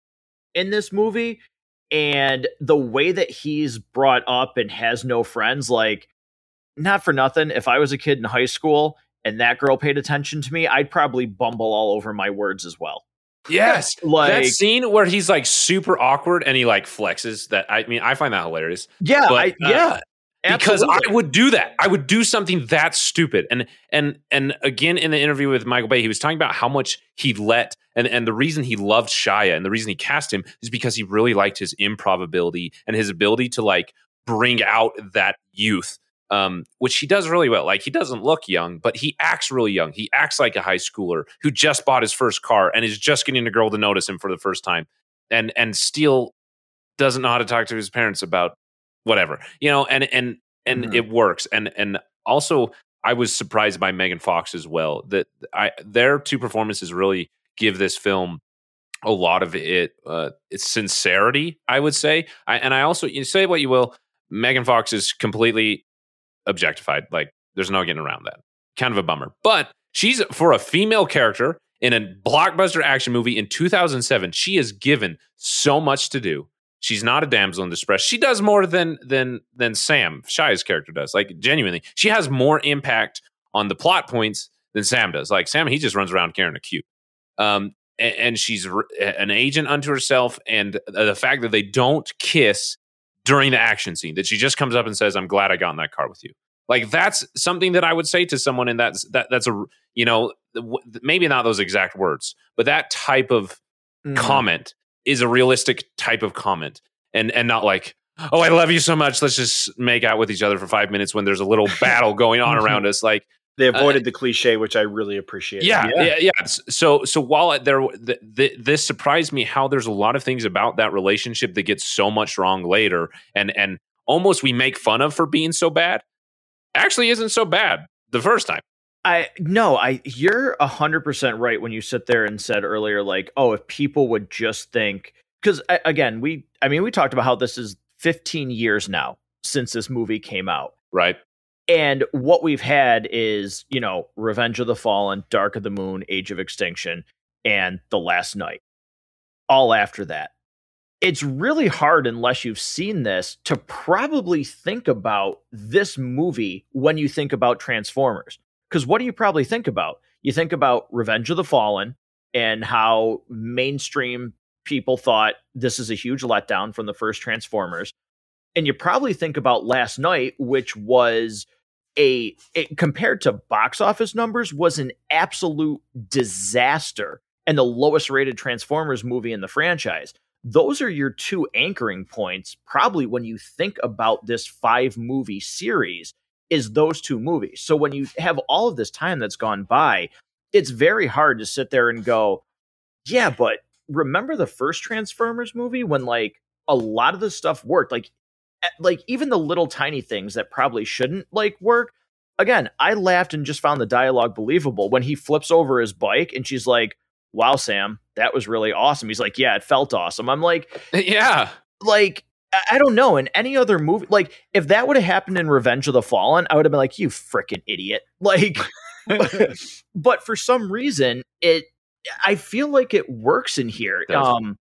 [SPEAKER 2] in this movie, and the way that he's brought up and has no friends, like not for nothing, if I was a kid in high school and that girl paid attention to me, I'd probably bumble all over my words as well.
[SPEAKER 1] Yes, like that scene where he's like super awkward and he like flexes. That I mean, I find that hilarious.
[SPEAKER 2] Yeah, but, I, uh, yeah,
[SPEAKER 1] because I would do that. I would do something that stupid. And and and again, in the interview with Michael Bay, he was talking about how much he let and and the reason he loved Shia and the reason he cast him is because he really liked his improbability and his ability to like bring out that youth um, which he does really well. Like he doesn't look young, but he acts really young. He acts like a high schooler who just bought his first car and is just getting a girl to notice him for the first time, and and still doesn't know how to talk to his parents about whatever, you know. And and and mm-hmm. it works. And and also, I was surprised by Megan Fox as well. That I their two performances really give this film a lot of it uh, its sincerity. I would say, I, and I also you say what you will. Megan Fox is completely objectified. Like there's no getting around that. Kind of a bummer. But she's for a female character in a blockbuster action movie in 2007. She is given so much to do. She's not a damsel in distress. She does more than than than Sam Shia's character does. Like genuinely, she has more impact on the plot points than Sam does. Like Sam, he just runs around carrying a cute. Um, and she's an agent unto herself. And the fact that they don't kiss during the action scene that she just comes up and says, "I'm glad I got in that car with you." Like that's something that I would say to someone, and that's that that's a you know maybe not those exact words, but that type of mm. comment is a realistic type of comment, and and not like. Oh, I love you so much. Let's just make out with each other for five minutes when there's a little battle going on around us. Like
[SPEAKER 3] they uh, avoided uh, the cliche, which I really appreciate.
[SPEAKER 1] Yeah, yeah, yeah, yeah. So, so while there, the, the, this surprised me how there's a lot of things about that relationship that gets so much wrong later, and and almost we make fun of for being so bad. Actually, isn't so bad the first time.
[SPEAKER 2] I no, I you're a hundred percent right when you sit there and said earlier, like, oh, if people would just think, because again, we, I mean, we talked about how this is 15 years now since this movie came out,
[SPEAKER 1] right?
[SPEAKER 2] And what we've had is, you know, Revenge of the Fallen, Dark of the Moon, Age of Extinction, and The Last Knight. All after that. It's really hard, unless you've seen this, to probably think about this movie when you think about Transformers. Because what do you probably think about? You think about Revenge of the Fallen and how mainstream people thought this is a huge letdown from the first Transformers. And you probably think about Last Night, which was a it, compared to box office numbers was an absolute disaster and the lowest rated Transformers movie in the franchise. Those are your two anchoring points probably when you think about this five movie series is those two movies. So when you have all of this time that's gone by, it's very hard to sit there and go, yeah, but remember the first Transformers movie when like a lot of the stuff worked. Like like even the little tiny things that probably shouldn't like work again, I laughed and just found the dialogue believable when he flips over his bike and she's like, "Wow, Sam, that was really awesome." He's like, "Yeah, it felt awesome." I'm like,
[SPEAKER 1] "Yeah."
[SPEAKER 2] Like I don't know. In any other movie, like if that would have happened in Revenge of the Fallen, I would have been like, "You freaking idiot!" Like, but, but, for some reason, it I feel like it works in here. Um,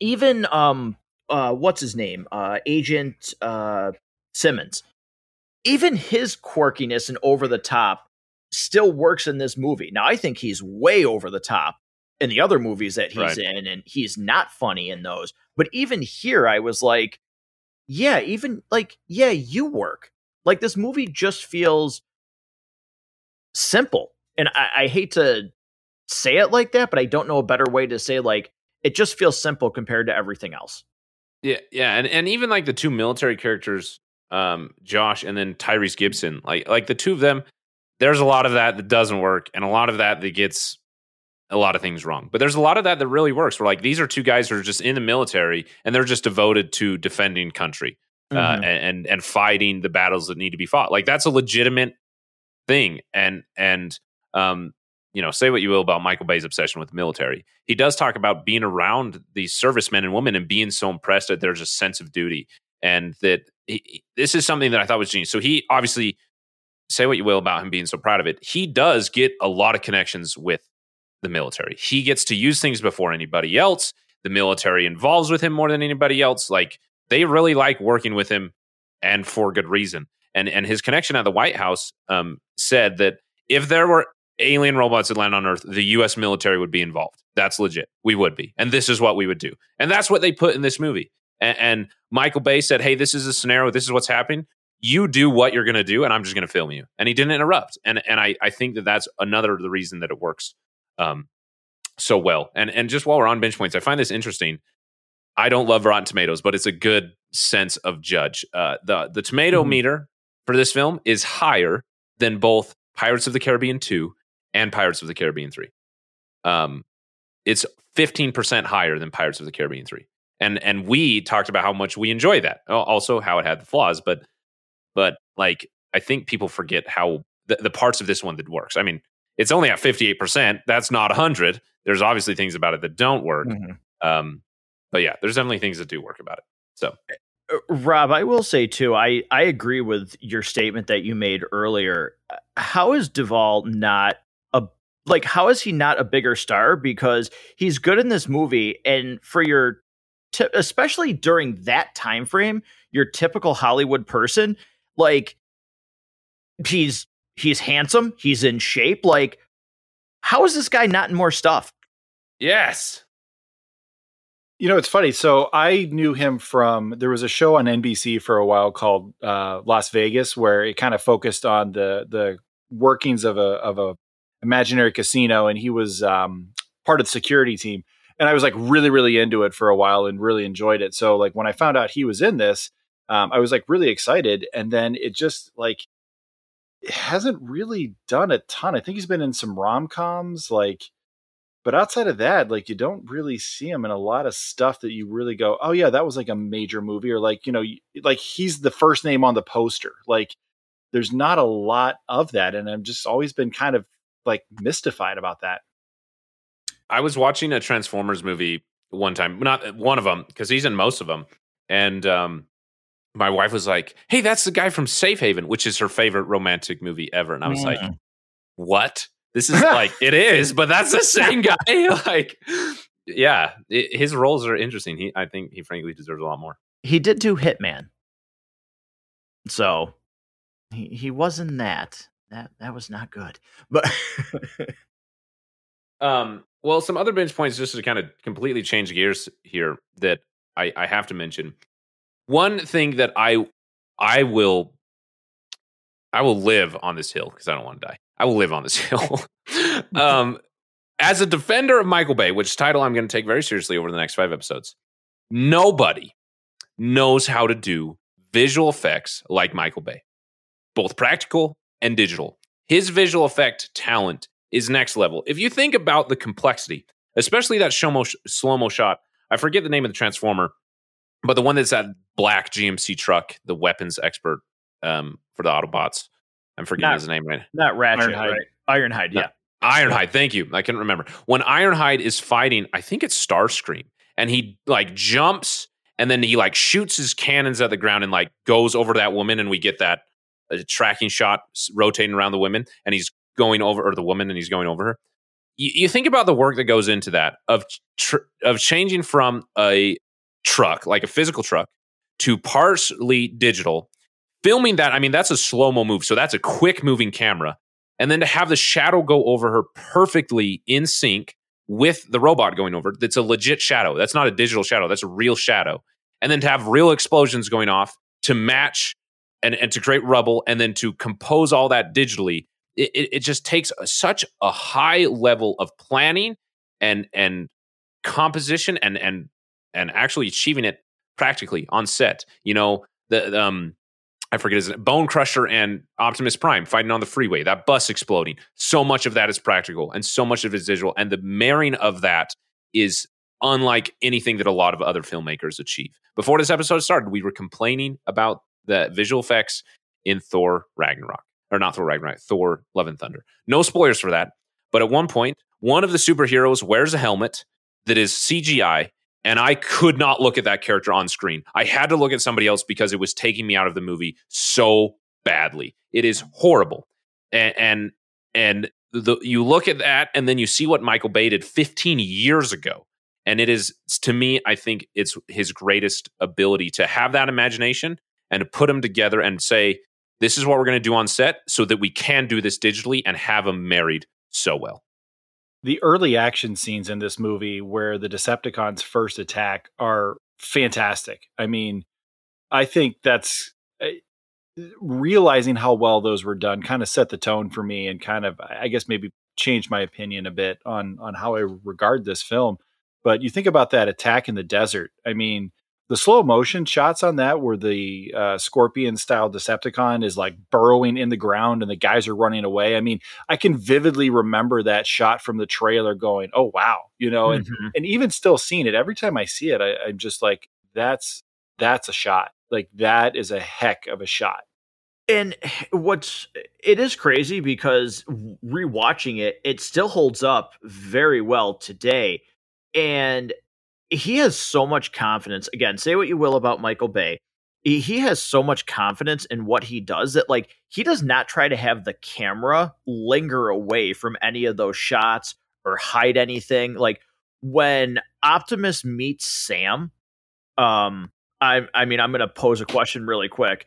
[SPEAKER 2] even um, uh, what's his name? Uh, Agent uh Simmons. Even his quirkiness and over the top still works in this movie. Now, I think he's way over the top in the other movies that he's right. in, and he's not funny in those. But even here, I was like, yeah, even like, yeah, you work. Like this movie just feels simple. And I, I hate to say it like that, but I don't know a better way to say like it just feels simple compared to everything else.
[SPEAKER 1] Yeah, yeah, and and even like the two military characters, um, Josh and then Tyrese Gibson, like like the two of them, there's a lot of that that doesn't work, and a lot of that that gets a lot of things wrong. But there's a lot of that that really works. Where like these are two guys who are just in the military and they're just devoted to defending country uh, mm-hmm. uh, and and fighting the battles that need to be fought. Like that's a legitimate thing. And and um, you know, say what you will about Michael Bay's obsession with the military. He does talk about being around these servicemen and women and being so impressed that there's a sense of duty and that he, this is something that I thought was genius. So he obviously say what you will about him being so proud of it. He does get a lot of connections with the military. He gets to use things before anybody else. The military involves with him more than anybody else. Like they really like working with him, and for good reason. And and his connection at the White House um, said that if there were alien robots that land on Earth, the U.S. military would be involved. That's legit. We would be, and this is what we would do. And that's what they put in this movie. And, and Michael Bay said, "Hey, this is a scenario. This is what's happening you do what you're going to do and i'm just going to film you and he didn't interrupt and and I, I think that that's another the reason that it works um, so well. And and just while we're on binge points, I find this interesting. I don't love Rotten Tomatoes, but it's a good sense of judge. Uh, the the tomato mm-hmm. meter for this film is higher than both Pirates of the Caribbean two and Pirates of the Caribbean three. Um, it's fifteen percent higher than Pirates of the Caribbean three, and and we talked about how much we enjoy that. Also, how it had the flaws, but but like I think people forget how the, the parts of this one that works. I mean, it's only at 58%. That's not 100. There's obviously things about it that don't work. Mm-hmm. Um, but yeah, there's definitely things that do work about it. So,
[SPEAKER 2] uh, Rob, I will say too, I, I agree with your statement that you made earlier. Uh, how is Duvall not like? How is he not a bigger star? Because he's good in this movie, and for your, t- especially during that time frame, your typical Hollywood person, like he's he's handsome, he's in shape. Like, how is this guy not in more stuff?
[SPEAKER 1] Yes.
[SPEAKER 3] You know, it's funny. So I knew him from there was a show on NBC for a while called uh, Las Vegas, where it kind of focused on the the workings of a of a imaginary casino, and he was um, part of the security team. And I was like really, really into it for a while and really enjoyed it. So like when I found out he was in this, um, I was like really excited. And then it just like hasn't really done a ton. I think he's been in some rom coms, like, but outside of that, like, you don't really see him in a lot of stuff that you really go, oh yeah, that was like a major movie, or like, you know, like he's the first name on the poster. Like, there's not a lot of that, and I've just always been kind of like mystified about that.
[SPEAKER 1] I was watching a Transformers movie one time, not one of them, because he's in most of them, and um, my wife was like, "Hey, that's the guy from Safe Haven," which is her favorite romantic movie ever, and I was mm. like, "What? This is like it is, but that's the same guy." like, yeah, it, his roles are interesting. He, I think, he frankly deserves a lot more.
[SPEAKER 2] He did do Hitman, so he he was in that. That that was not good, but.
[SPEAKER 1] um. Well, some other binge points just to kind of completely change gears here that I, I have to mention one thing that I I will I will live on this hill because I don't want to die. I will live on this hill. um, as a defender of Michael Bay, which title I'm going to take very seriously over the next five episodes, nobody knows how to do visual effects like Michael Bay, both practical and digital. His visual effect talent is next level. If you think about the complexity, especially that slow mo shot, I forget the name of the transformer but the one that's that black GMC truck, the weapons expert um, for the Autobots, I'm forgetting
[SPEAKER 2] Not-
[SPEAKER 1] his name right.
[SPEAKER 2] Not Ratchet,
[SPEAKER 3] Ironhide.
[SPEAKER 2] right? Ironhide,
[SPEAKER 1] No.
[SPEAKER 2] yeah.
[SPEAKER 1] Ironhide, thank you. I couldn't remember. When Ironhide is fighting, I think it's Starscream, and he like jumps and then he like shoots his cannons at the ground and like goes over that woman, and we get that uh, tracking shot rotating around the women and he's going over or the woman, and he's going over her. You, you think about the work that goes into that of tr- of changing from a truck, like a physical truck, to partially digital. Filming that, I mean, that's a slow mo move, so that's a quick moving camera and then to have the shadow go over her perfectly in sync with the robot going over that's a legit shadow that's not a digital shadow that's a real shadow and then to have real explosions going off to match and, and to create rubble and then to compose all that digitally it, it, it just takes a, such a high level of planning and and composition and and and actually achieving it practically on set you know the um I forget his name, Bone Crusher and Optimus Prime fighting on the freeway, that bus exploding. So much of that is practical and so much of it is digital. And the marrying of that is unlike anything that a lot of other filmmakers achieve. Before this episode started, we were complaining about the visual effects in Thor Ragnarok, or not Thor Ragnarok, Thor Love and Thunder. No spoilers for that. But at one point, one of the superheroes wears a helmet that is CGI and I could not look at that character on screen. I had to look at somebody else because it was taking me out of the movie so badly. It is horrible, and and, and the, you look at that, and then you see what Michael Bay did 15 years ago, and it is to me, I think it's his greatest ability to have that imagination and to put them together and say, "This is what we're going to do on set, so that we can do this digitally and have them married so well."
[SPEAKER 3] the early action scenes in this movie where the Decepticons first attack are fantastic. I mean, I think that's uh, realizing how well those were done kind of set the tone for me and kind of I guess maybe changed my opinion a bit on on how I regard this film. But you think about that attack in the desert. I mean, the slow motion shots on that where the uh, scorpion style Decepticon is like burrowing in the ground and the guys are running away. I mean, I can vividly remember that shot from the trailer going, oh, wow, you know, and,
[SPEAKER 2] Mhm.
[SPEAKER 3] and even still seeing it every time I see it, I, I'm just like, that's, that's a shot. Like that is a heck of a shot.
[SPEAKER 2] And what's it is crazy because rewatching it, it still holds up very well today. And he has so much confidence. Again, say what you will about Michael Bay. He, has so much confidence in what he does that like he does not try to have the camera linger away from any of those shots or hide anything. Like when Optimus meets Sam, um I I mean I'm going to pose a question really quick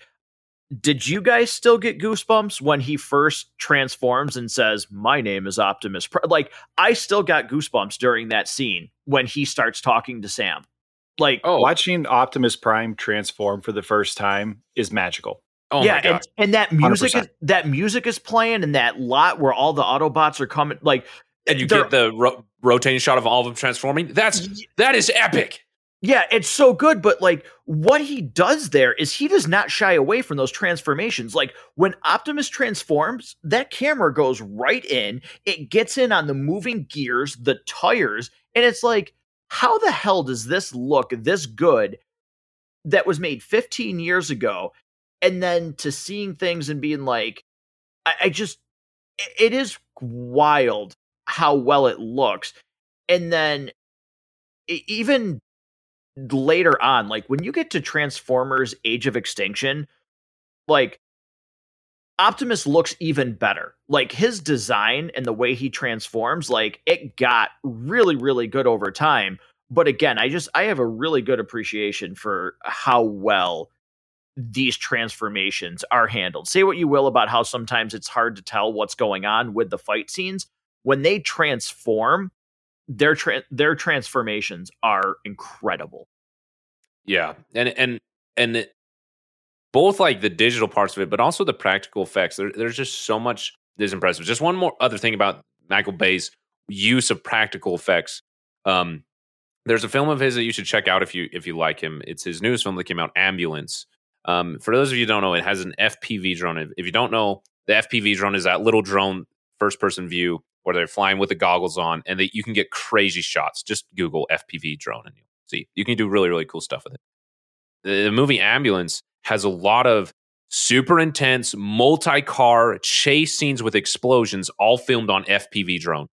[SPEAKER 2] did you guys still get goosebumps when he first transforms and says my name is optimus Pri-" like i still got goosebumps during that scene when he starts talking to sam like
[SPEAKER 1] Oh,
[SPEAKER 3] Watching Optimus Prime transform for the first time is magical.
[SPEAKER 1] oh
[SPEAKER 2] yeah
[SPEAKER 1] my god!
[SPEAKER 2] and, and that music
[SPEAKER 3] 100%.
[SPEAKER 2] is, that music is playing in that lot where all the autobots are coming like
[SPEAKER 1] and you get the ro- rotating shot of all of them transforming. That's that is epic.
[SPEAKER 2] Yeah, it's so good, but like what he does there is he does not shy away from those transformations. Like when Optimus transforms, that camera goes right in, it gets in on the moving gears, the tires, and it's like, how the hell does this look this good that was made 15 years ago? And then to seeing things and being like, I, I just, it is wild how well it looks. And then even later on, like when you get to Transformers Age of Extinction, like Optimus looks even better. Like his design and the way he transforms, like it got really, really good over time. But again, I just I have a really good appreciation for how well these transformations are handled. Say what you will about how sometimes it's hard to tell what's going on with the fight scenes. When they transform, their tra- their transformations are incredible.
[SPEAKER 1] Yeah, and and and it, both like the digital parts of it, but also the practical effects. There, there's just so much that's impressive. Just one more other thing about Michael Bay's use of practical effects. Um, there's a film of his that you should check out if you if you like him. It's his newest film that came out, Ambulance. Um, for those of you don't know, it has an FPV drone. If you don't know, the FPV drone is that little drone first person view where they're flying with the goggles on, and that you can get crazy shots. Just Google FPV drone and you'll see. You can do really really cool stuff with it. The, movie Ambulance has a lot of super intense, multi car chase scenes with explosions, all filmed on FPV drone.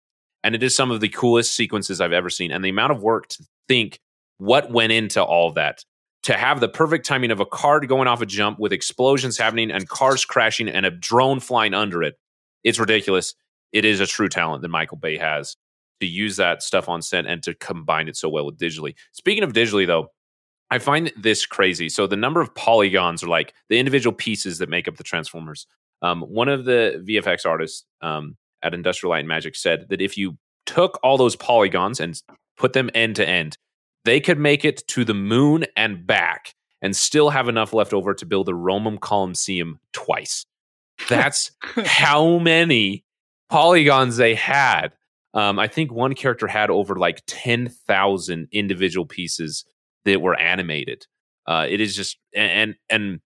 [SPEAKER 1] And it is some of the coolest sequences I've ever seen. And the amount of work to think what went into all that to have the perfect timing of a car going off a jump with explosions happening and cars crashing and a drone flying under it. It's ridiculous. It is a true talent that Michael Bay has to use that stuff on set and to combine it so well with digitally. Speaking of digitally, though, I find this crazy. So the number of polygons are like the individual pieces that make up the Transformers. Um, one of the VFX artists um, at Industrial Light and Magic said that if you took all those polygons and put them end to end, they could make it to the moon and back and still have enough left over to build the Roman Colosseum twice. That's how many polygons they had. Um, I think one character had over like 10,000 individual pieces that were animated. Uh, it is just, and, and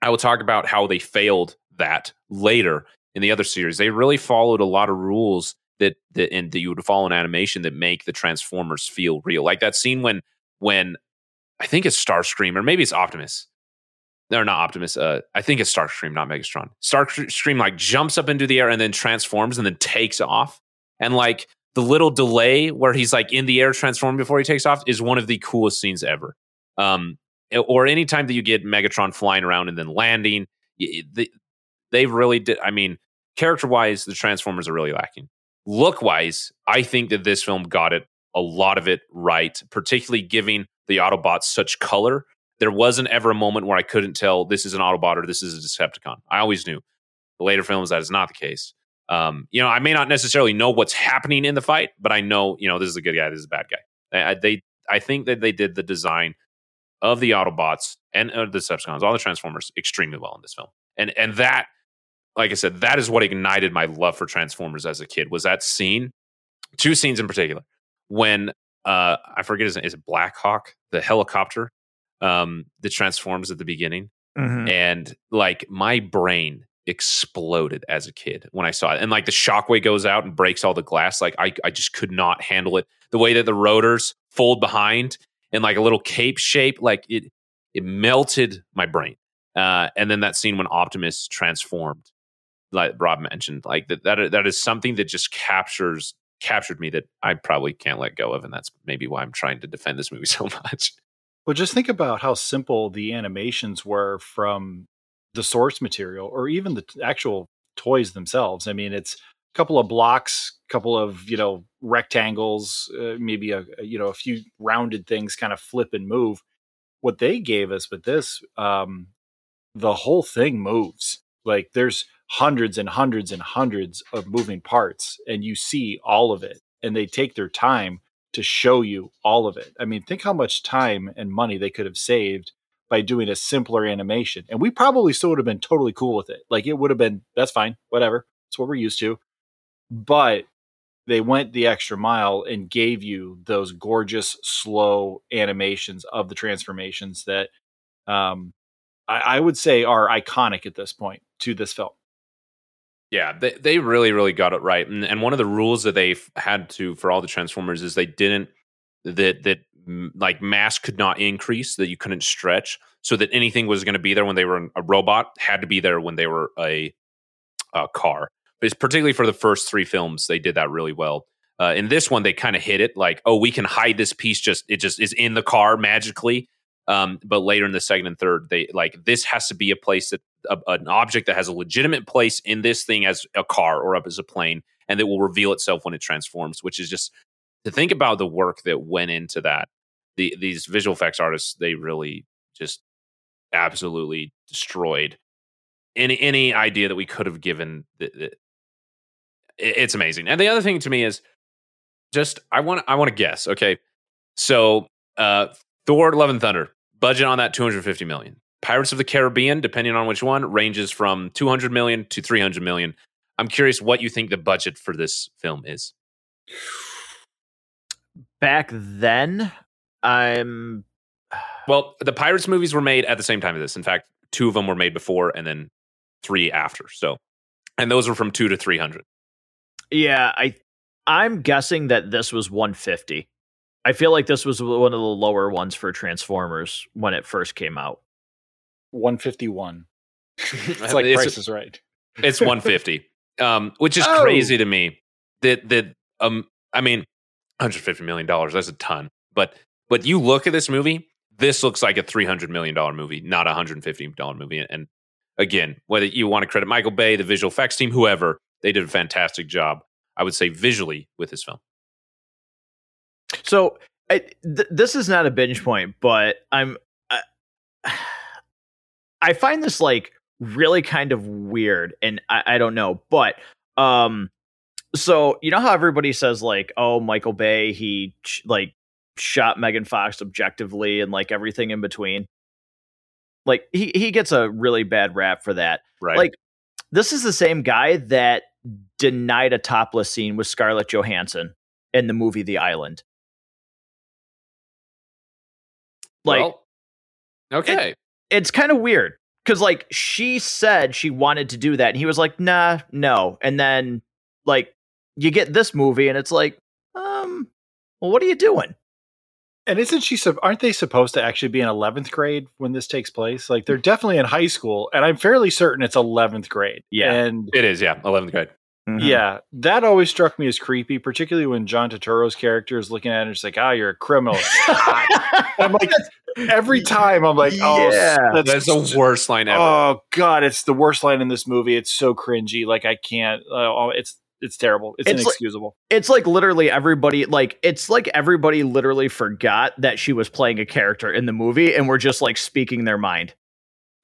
[SPEAKER 1] I will talk about how they failed that later in the other series. They really followed a lot of rules that that and that you would follow an animation that make the Transformers feel real. Like that scene when when I think it's Starscream or maybe it's Optimus. No, not Optimus. Uh, I think it's Starscream, not Megatron. Starscream like jumps up into the air and then transforms and then takes off. And like the little delay where he's like in the air transforming before he takes off is one of the coolest scenes ever. Um, or anytime that you get Megatron flying around and then landing, they, they really did. I mean, character wise, the Transformers are really lacking look wise, I think that this film got it a lot of it right, particularly giving the Autobots such color. There wasn't ever a moment where I couldn't tell this is an Autobot or this is a Decepticon. I always knew. The later films, that is not the case. Um, you know, I may not necessarily know what's happening in the fight, but I know, you know, this is a good guy, this is a bad guy. I, they, I think that they did the design of the Autobots and uh, the Decepticons, all the Transformers, extremely well in this film, and and that like I said, that is what ignited my love for Transformers as a kid. Was that scene, two scenes in particular, when uh, I forget his name, is it Blackhawk, the helicopter um, that transforms at the beginning, mm-hmm. and like my brain exploded as a kid when I saw it, and like the shockwave goes out and breaks all the glass. Like I, I just could not handle it. The way that the rotors fold behind in like a little cape shape, like it, it melted my brain. Uh, and then that scene when Optimus transformed like Rob mentioned, like that that that is something that just captures captured me that I probably can't let go of, and that's maybe why I'm trying to defend this movie so much.
[SPEAKER 3] Well, just think about how simple the animations were from the source material, or even the actual toys themselves. I mean, it's a couple of blocks, a couple of you know rectangles, uh, maybe a, a you know a few rounded things, kind of flip and move. What they gave us with this, um, the whole thing moves. Like there's hundreds and hundreds and hundreds of moving parts and you see all of it and they take their time to show you all of it. I mean, think how much time and money they could have saved by doing a simpler animation. And we probably still would have been totally cool with it. Like it would have been, that's fine, whatever. It's what we're used to. But they went the extra mile and gave you those gorgeous, slow animations of the transformations that um, I, I would say are iconic at this point to this film.
[SPEAKER 1] Yeah, they, they really, really got it right. And, and one of the rules that they had to for all the Transformers is they didn't that that like mass could not increase that you couldn't stretch so that anything was going to be there when they were a robot had to be there when they were a, a car. But it's particularly for the first three films, they did that really well. Uh, in this one, they kind of hit it like, oh, we can hide this piece. Just it just is in the car magically. Um, but later in the second and third, they like this has to be a place that a, an object that has a legitimate place in this thing as a car or up as a plane, and that will reveal itself when it transforms. Which is just to think about the work that went into that. The, these visual effects artists, they really just absolutely destroyed any any idea that we could have given. It's amazing. And the other thing to me is just I want I want to guess. Okay, so uh, Thor: Love and Thunder budget on that 250 million. Pirates of the Caribbean, depending on which one, ranges from 200 million to 300 million. I'm curious what you think the budget for this film is.
[SPEAKER 2] Back then, I'm.
[SPEAKER 1] Well, the Pirates movies were made at the same time as this. In fact, two of them were made before and then three after. So, and those were from two to 300.
[SPEAKER 2] Yeah, I I'm guessing that this was 150. I feel like this was one of the lower ones for Transformers when it first came out.
[SPEAKER 3] 151. it's like
[SPEAKER 1] It's-
[SPEAKER 3] Price is Right.
[SPEAKER 1] It's 150, um, which is
[SPEAKER 2] Oh.
[SPEAKER 1] crazy to me. That that um, I mean, 150 million dollars. That's a ton. But but you look at this movie. This looks like a 300 million dollar movie, not a 150 dollar movie. And again, whether you want to credit Michael Bay, the visual effects team, whoever, they did a fantastic job. I would say visually with this film.
[SPEAKER 2] So I, th- this is not a binge point, but I'm I, I find this like really kind of weird, and I, I don't know, but um, so you know how everybody says like, oh, Michael Bay, he ch- like shot Megan Fox objectively and like everything in between. Like he he gets a really bad rap for that.
[SPEAKER 1] Right.
[SPEAKER 2] Like this is the same guy that denied a topless scene with Scarlett Johansson in the movie The Island. Like
[SPEAKER 1] Well, okay.
[SPEAKER 2] it's kind of weird because like she said she wanted to do that, and he was like, "Nah, no." And then like you get this movie, and it's like, um, well, what are you doing?
[SPEAKER 3] And isn't she? sup- Aren't they supposed to actually be in eleventh grade when this takes place? Like they're definitely in high school, and I'm fairly certain it's eleventh grade.
[SPEAKER 2] Yeah.
[SPEAKER 3] and
[SPEAKER 1] it is. Yeah, 11th grade.
[SPEAKER 3] Yeah, that always struck me as creepy, particularly when John Turturro's character is looking at her, just like, "Ah, you're a criminal." I'm like, every time I'm like, "Oh,
[SPEAKER 2] Yeah.
[SPEAKER 1] That's the worst line ever.
[SPEAKER 3] Oh god, it's the worst line in this movie. It's so cringy. Like I can't. Oh, it's it's terrible. It's,
[SPEAKER 2] It's like-
[SPEAKER 3] inexcusable.
[SPEAKER 2] it's like literally everybody like it's like everybody literally forgot that she was playing a character in the movie and we're just like speaking their mind.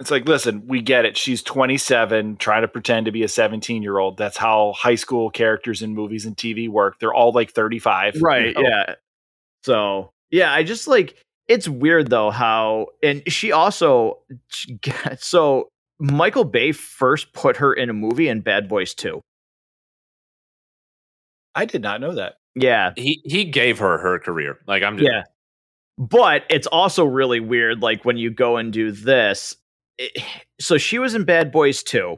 [SPEAKER 3] It's like, listen, we get it. She's 27, trying to pretend to be a 17 year old. That's how high school characters in movies and TV work. They're all like 35. you
[SPEAKER 2] Right,
[SPEAKER 3] know?
[SPEAKER 2] yeah. So, yeah, I just like it's weird though how and she also so Michael Bay first put her in a movie in Bad Boys 2.
[SPEAKER 3] I did not know that.
[SPEAKER 2] Yeah.
[SPEAKER 1] He he gave her her career. Like I'm just
[SPEAKER 2] Yeah. But it's also really weird, like when you go and do this. It- so she was in Bad Boys 2,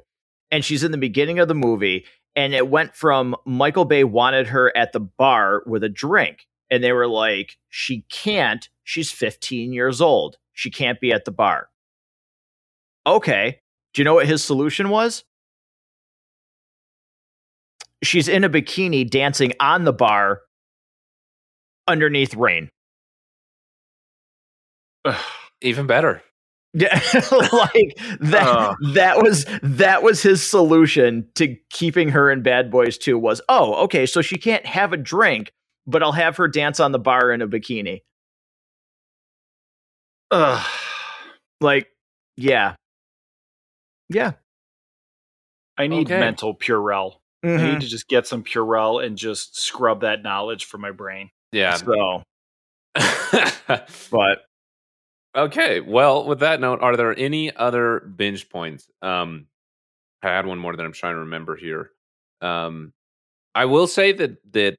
[SPEAKER 2] and she's in the beginning of the movie, and it went from Michael Bay wanted her at the bar with a drink, and they were like, she can't. She's 15 years old. She can't be at the bar. Okay. Do you know what his solution was? She's in a bikini dancing on the bar underneath rain.
[SPEAKER 1] even better.
[SPEAKER 2] Yeah, like that.
[SPEAKER 3] Ugh.
[SPEAKER 2] that was that was his solution to keeping her in Bad Boys 2 was, oh, okay, so she can't have a drink, but I'll have her dance on the bar in a bikini.
[SPEAKER 3] Ugh.
[SPEAKER 2] Like, yeah, yeah.
[SPEAKER 3] I need
[SPEAKER 1] Okay.
[SPEAKER 3] mental Purell. I
[SPEAKER 2] Mhm.
[SPEAKER 3] need to just get some Purell and just scrub that knowledge from my brain.
[SPEAKER 1] Yeah.
[SPEAKER 2] So, but
[SPEAKER 1] okay. Well, with that note, are there any other binge points? Um, I had one more that I'm trying to remember here. Um, I will say that that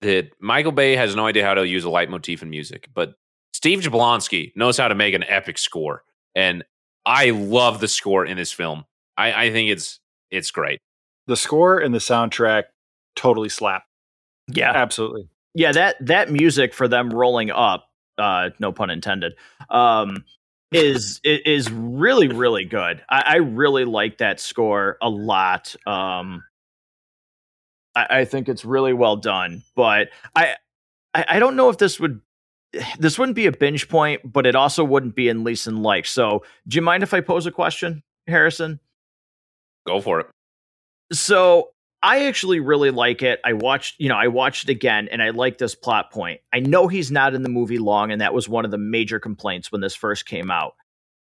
[SPEAKER 1] that Michael Bay has no idea how to use a leitmotif in music, but Steve Jablonsky knows how to make an epic score, and I love the score in this film. I, I think it's it's great.
[SPEAKER 3] The score and the soundtrack totally slap.
[SPEAKER 2] yeah,
[SPEAKER 3] Absolutely.
[SPEAKER 2] yeah. That that music for them rolling up, uh, no pun intended, um, is is really really good. I, I really like that score a lot. Um, I, I think it's really well done, but I, I I don't know if this would this wouldn't be a binge point, but it also wouldn't be in least and like. So, do you mind if I pose a question, Harrison?
[SPEAKER 1] Go for it.
[SPEAKER 2] So I actually really like it. I watched, you know, I watched it again and I like this plot point. I know he's not in the movie long, and that was one of the major complaints when this first came out.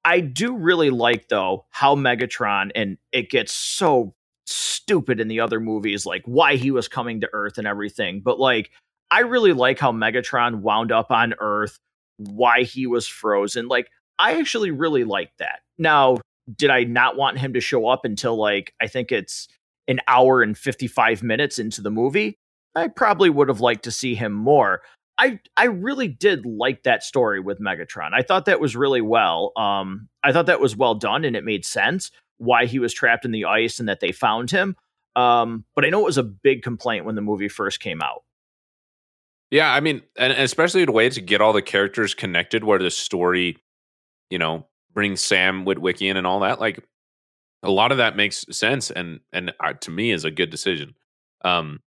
[SPEAKER 2] I do really like though how Megatron and it gets so stupid in the other movies, like why he was coming to Earth and everything. But like I really like how Megatron wound up on Earth, why he was frozen. Like I actually really like that. Now, did I not want him to show up until like I think it's an hour and 55 minutes into the movie, I probably would have liked to see him more. I I really did like that story with Megatron. I thought that was really well. Um, I thought that was well done and it made sense why he was trapped in the ice and that they found him. Um, but I know it was a big complaint when the movie first came out.
[SPEAKER 1] Yeah, I mean, and especially the way to get all the characters connected, where the story, you know, brings Sam Witwicky in and all that. Like, a lot of that makes sense and and uh, to me is a good decision. Um,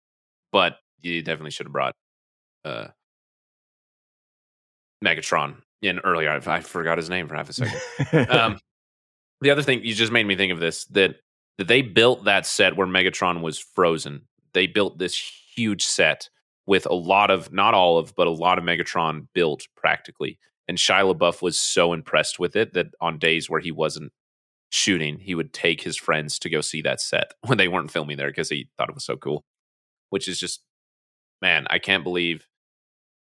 [SPEAKER 1] but you definitely should have brought uh, Megatron in earlier. I, I forgot his name for half a second. um, the other thing you just made me think of this that that they built that set where Megatron was frozen. They built this huge set with a lot of not all of but a lot of Megatron built practically. And Shia LaBeouf was so impressed with it that on days where he wasn't shooting, he would take his friends to go see that set when they weren't filming there because he thought it was so cool. Which is just man, I can't believe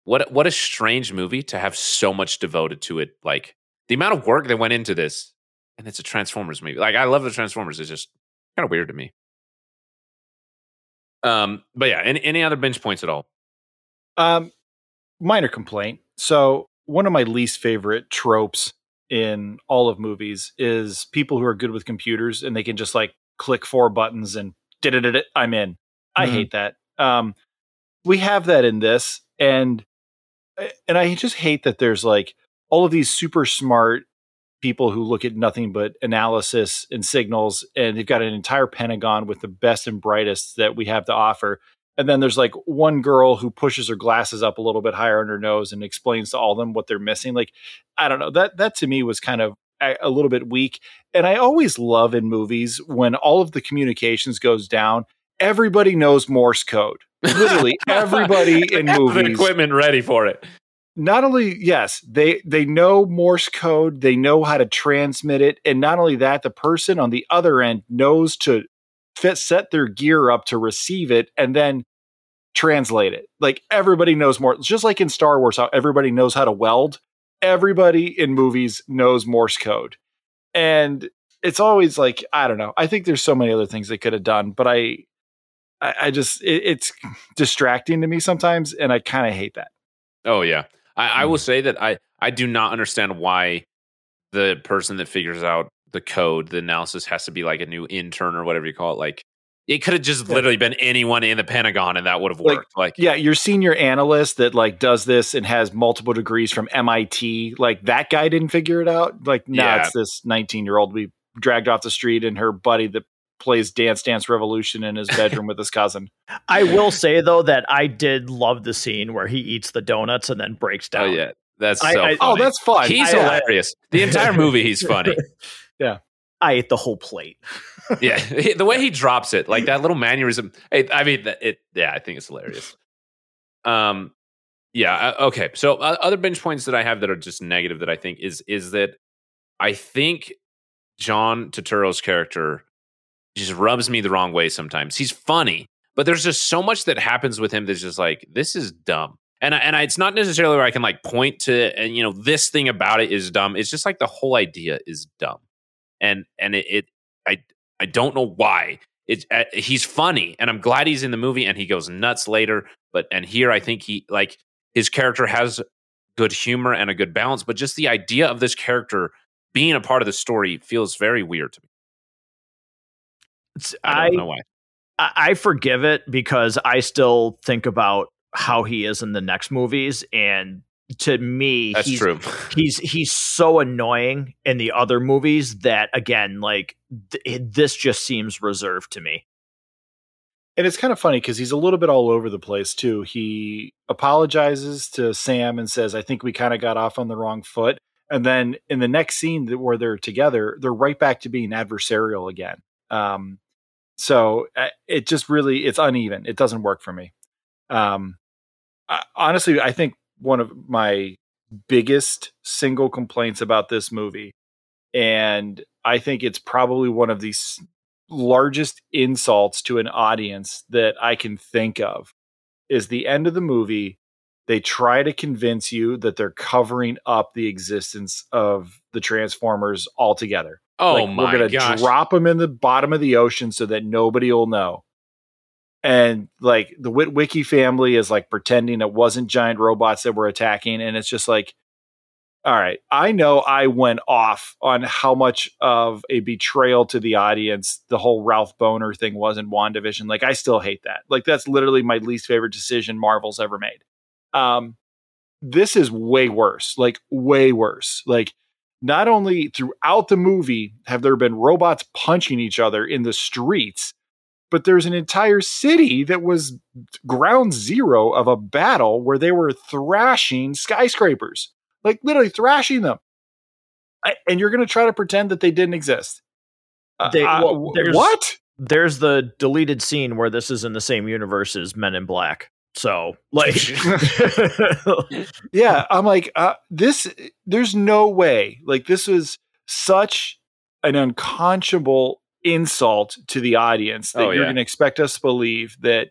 [SPEAKER 1] what what a strange movie to have so much devoted to it. Like the amount of work that went into this, and it's a Transformers movie. Like I love the Transformers. It's just kind of weird to me. Um, but yeah, any, any other binge points at all?
[SPEAKER 3] Um, minor complaint. So one of my least favorite tropes in all of movies is people who are good with computers and they can just like click four buttons and did it. I'm in. I mm-hmm. hate that. Um, we have that in this, and and I just hate that there's like all of these super smart people who look at nothing but analysis and signals, and they've got an entire Pentagon with the best and brightest that we have to offer. And then there's like one girl who pushes her glasses up a little bit higher on her nose and explains to all them what they're missing. Like, I don't know. That that to me was kind of a, a little bit weak. And I always love in movies when all of the communications goes down, everybody knows Morse code. Literally everybody in movies.
[SPEAKER 1] The equipment ready for it
[SPEAKER 3] not only yes they they know morse code they know how to transmit it and not only that the person on the other end knows to fit set their gear up to receive it and then translate it like everybody knows more just like in star wars how everybody knows how to weld everybody in movies knows morse code and it's always like i don't know i think there's so many other things they could have done but i i, I just it, it's distracting to me sometimes and i kind of hate that
[SPEAKER 1] oh yeah I, I will mm. say that I I do not understand why the person that figures out the code, the analysis has to be like a new intern or whatever you call it. Like it could have just literally been anyone in the Pentagon and that would have worked. Like, like,
[SPEAKER 3] yeah, your senior analyst that like does this and has multiple degrees from MIT, like that guy didn't figure it out. Like, now yeah. it's this 19 year old we dragged off the street and her buddy that plays Dance Dance Revolution in his bedroom with his cousin.
[SPEAKER 2] I will say though that I did love the scene where he eats the donuts and then breaks oh, down.
[SPEAKER 1] Oh yeah, that's so. I, I,
[SPEAKER 3] oh, that's fun.
[SPEAKER 1] He's I, uh, hilarious. the entire movie, he's funny.
[SPEAKER 3] yeah.
[SPEAKER 2] I ate the whole plate.
[SPEAKER 1] Yeah, the way he drops it, like that little mannerism. I mean, it. Yeah, I think it's hilarious. Um, yeah. Uh, okay. So uh, other binge points that I have that are just negative that I think is is that I think John Turturro's character just rubs me the wrong way sometimes. He's funny, but there's just so much that happens with him that's just like this is dumb. And I, and I, it's not necessarily where I can like point to and you know this thing about it is dumb. It's just like the whole idea is dumb, and and it, it I I don't know why. It's uh, he's funny, and I'm glad he's in the movie, and he goes nuts later. But and here I think he like his character has good humor and a good balance, but just the idea of this character being a part of the story feels very weird to me. I don't I, know why.
[SPEAKER 2] I forgive it because I still think about how he is in the next movies and to me
[SPEAKER 1] That's
[SPEAKER 2] he's,
[SPEAKER 1] true.
[SPEAKER 2] he's he's so annoying in the other movies that again like th- this just seems reserved to me
[SPEAKER 3] and it's kind of funny because he's a little bit all over the place too he apologizes to sam and says i think we kind of got off on the wrong foot and then in the next scene where they're together they're right back to being adversarial again um, so uh, it just really it's uneven. It doesn't work for me. Um, I, honestly, I think one of my biggest single complaints about this movie, and I think it's probably one of the largest insults to an audience that I can think of, is the end of the movie. They try to convince you that they're covering up the existence of the Transformers altogether.
[SPEAKER 1] Oh like, my We're gonna
[SPEAKER 3] drop them in the bottom of the ocean so that nobody will know. And like the Witwicky family is like pretending it wasn't giant robots that were attacking, and it's just like, all right, I know I went off on how much of a betrayal to the audience the whole Ralph Bohner thing was in WandaVision. Like, I still hate that. Like, that's literally my least favorite decision Marvel's ever made. Um, this is way worse, like way worse. Like not only throughout the movie have there been robots punching each other in the streets, but there's an entire city that was ground zero of a battle where they were thrashing skyscrapers, like literally thrashing them. I, and you're going to try to pretend that they didn't exist.
[SPEAKER 2] Uh, well,
[SPEAKER 3] uh, what?
[SPEAKER 2] There's the deleted scene where this is in the same universe as Men in Black. So, like,
[SPEAKER 3] yeah, I'm like, uh, this. There's no way. Like, this was such an unconscionable insult to the audience that oh, you're going to expect us to believe that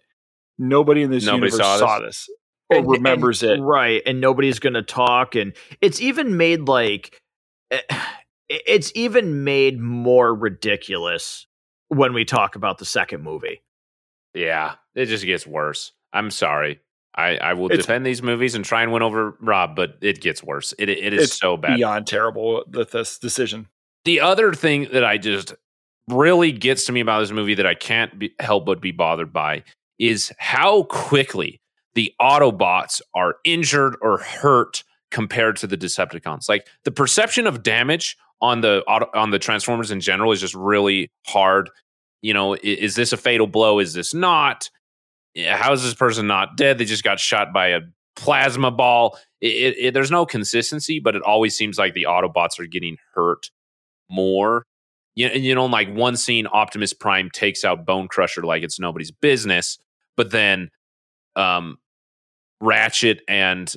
[SPEAKER 3] nobody in this nobody universe saw this, saw this or and, remembers
[SPEAKER 2] and,
[SPEAKER 3] it,
[SPEAKER 2] right? And nobody's going to talk, and it's even made like. Eh, it's even made more ridiculous when we talk about the second movie.
[SPEAKER 1] Yeah, it just gets worse. I'm sorry. I, I will it's, defend these movies and try and win over Rob, but it gets worse. It it is so bad.
[SPEAKER 3] Beyond terrible with this decision.
[SPEAKER 1] The other thing that I just really gets to me about this movie that I can't be, help but be bothered by is how quickly the Autobots are injured or hurt compared to the Decepticons. Like the perception of damage on the on the Transformers in general is just really hard. You know, is, is this a fatal blow? Is this not? How is this person not dead? They just got shot by a plasma ball. It, it, it, there's no consistency, but it always seems like the Autobots are getting hurt more. You, you know, like one scene, Optimus Prime takes out Bonecrusher like it's nobody's business, but then um, Ratchet and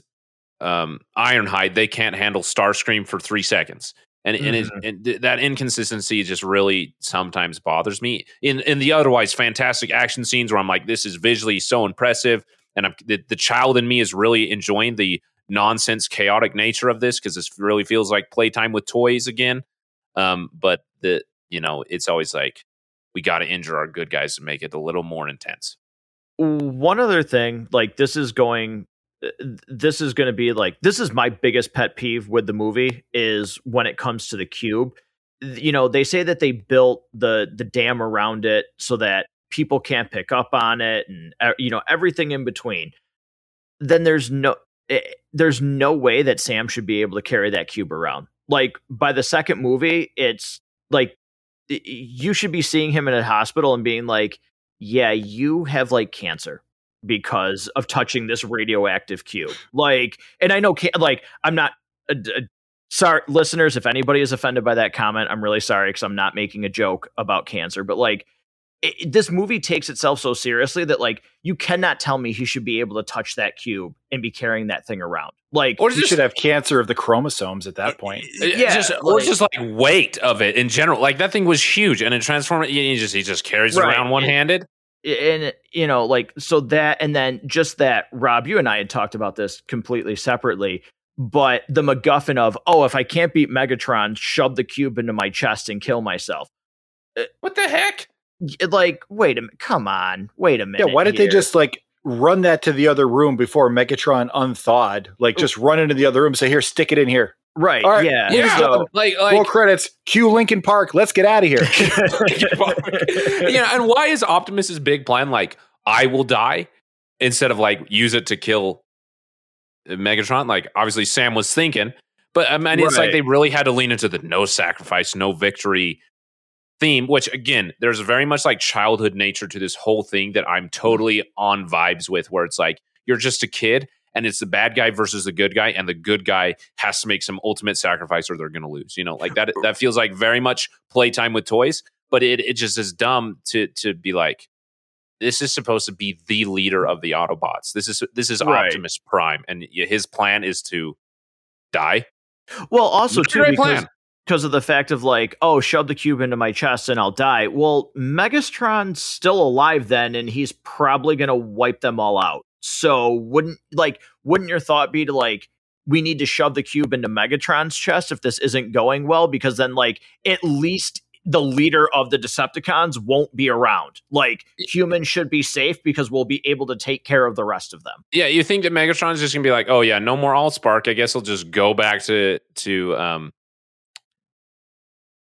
[SPEAKER 1] um, Ironhide they can't handle Starscream for three seconds and mm-hmm. and, it, mm-hmm. and th- that inconsistency just really sometimes bothers me. In in the otherwise fantastic action scenes where I'm like, this is visually so impressive, and I'm, the, the child in me is really enjoying the nonsense, chaotic nature of this because this really feels like playtime with toys again. Um, but the you know, it's always like we got to injure our good guys to make it a little more intense.
[SPEAKER 2] One other thing, like this is going this is going to be like this is my biggest pet peeve with the movie is when it comes to the cube. You know they say that they built the the dam around it so that people can't pick up on it and you know everything in between. Then there's no eh, there's no way that sam should be able to carry that cube around. Like by the second movie it's like you should be seeing him in a hospital and being like yeah you have like cancer because of touching this radioactive cube. Like, and I know, like, I'm not. Uh, uh, sorry, listeners, if anybody is offended by that comment, I'm really sorry because I'm not making a joke about cancer. But like, it, this movie takes itself so seriously that like you cannot tell me he should be able to touch that cube and be carrying that thing around. Like,
[SPEAKER 3] or he should have cancer of the chromosomes at that point.
[SPEAKER 1] yeah, just, or like, just like weight of it in general. Like that thing was huge, and in Transformers, he just he just carries right. around one handed
[SPEAKER 2] and you know like so that and then just that rob you and i had talked about this completely separately but the macguffin of oh if i can't beat megatron shove the cube into my chest and kill myself
[SPEAKER 1] uh, what the heck
[SPEAKER 2] like wait a minute come on wait a minute
[SPEAKER 3] yeah why did
[SPEAKER 2] here.
[SPEAKER 3] they just like run that to the other room before megatron unthawed like just run into the other room say here stick it in here
[SPEAKER 2] Right. Right. Yeah.
[SPEAKER 1] Yeah. So, like, like
[SPEAKER 3] roll credits. Cue Linkin Park. Let's get out of here.
[SPEAKER 1] yeah. And why is Optimus's big plan like I will die instead of like use it to kill Megatron? Like obviously Sam was thinking, but I mean it's right. like they really had to lean into the no sacrifice, no victory theme. Which again, there's very much like childhood nature to this whole thing that I'm totally on vibes with, where it's like you're just a kid and it's the bad guy versus the good guy and the good guy has to make some ultimate sacrifice or they're going to lose you know like that that feels like very much playtime with toys but it it just is dumb to to be like this is supposed to be the leader of the autobots this is this is right. optimus prime and his plan is to die
[SPEAKER 2] well also too because, plan. Because of the fact of like oh shove the cube into my chest and i'll die well megatron's still alive then and he's probably going to wipe them all out so wouldn't like wouldn't your thought be to like we need to shove the cube into Megatron's chest if this isn't going well because then like at least the leader of the Decepticons won't be around. Like humans should be safe because we'll be able to take care of the rest of them.
[SPEAKER 1] Yeah, you think that Megatron's just gonna be like, oh yeah, no more Allspark. I guess he'll just go back to to um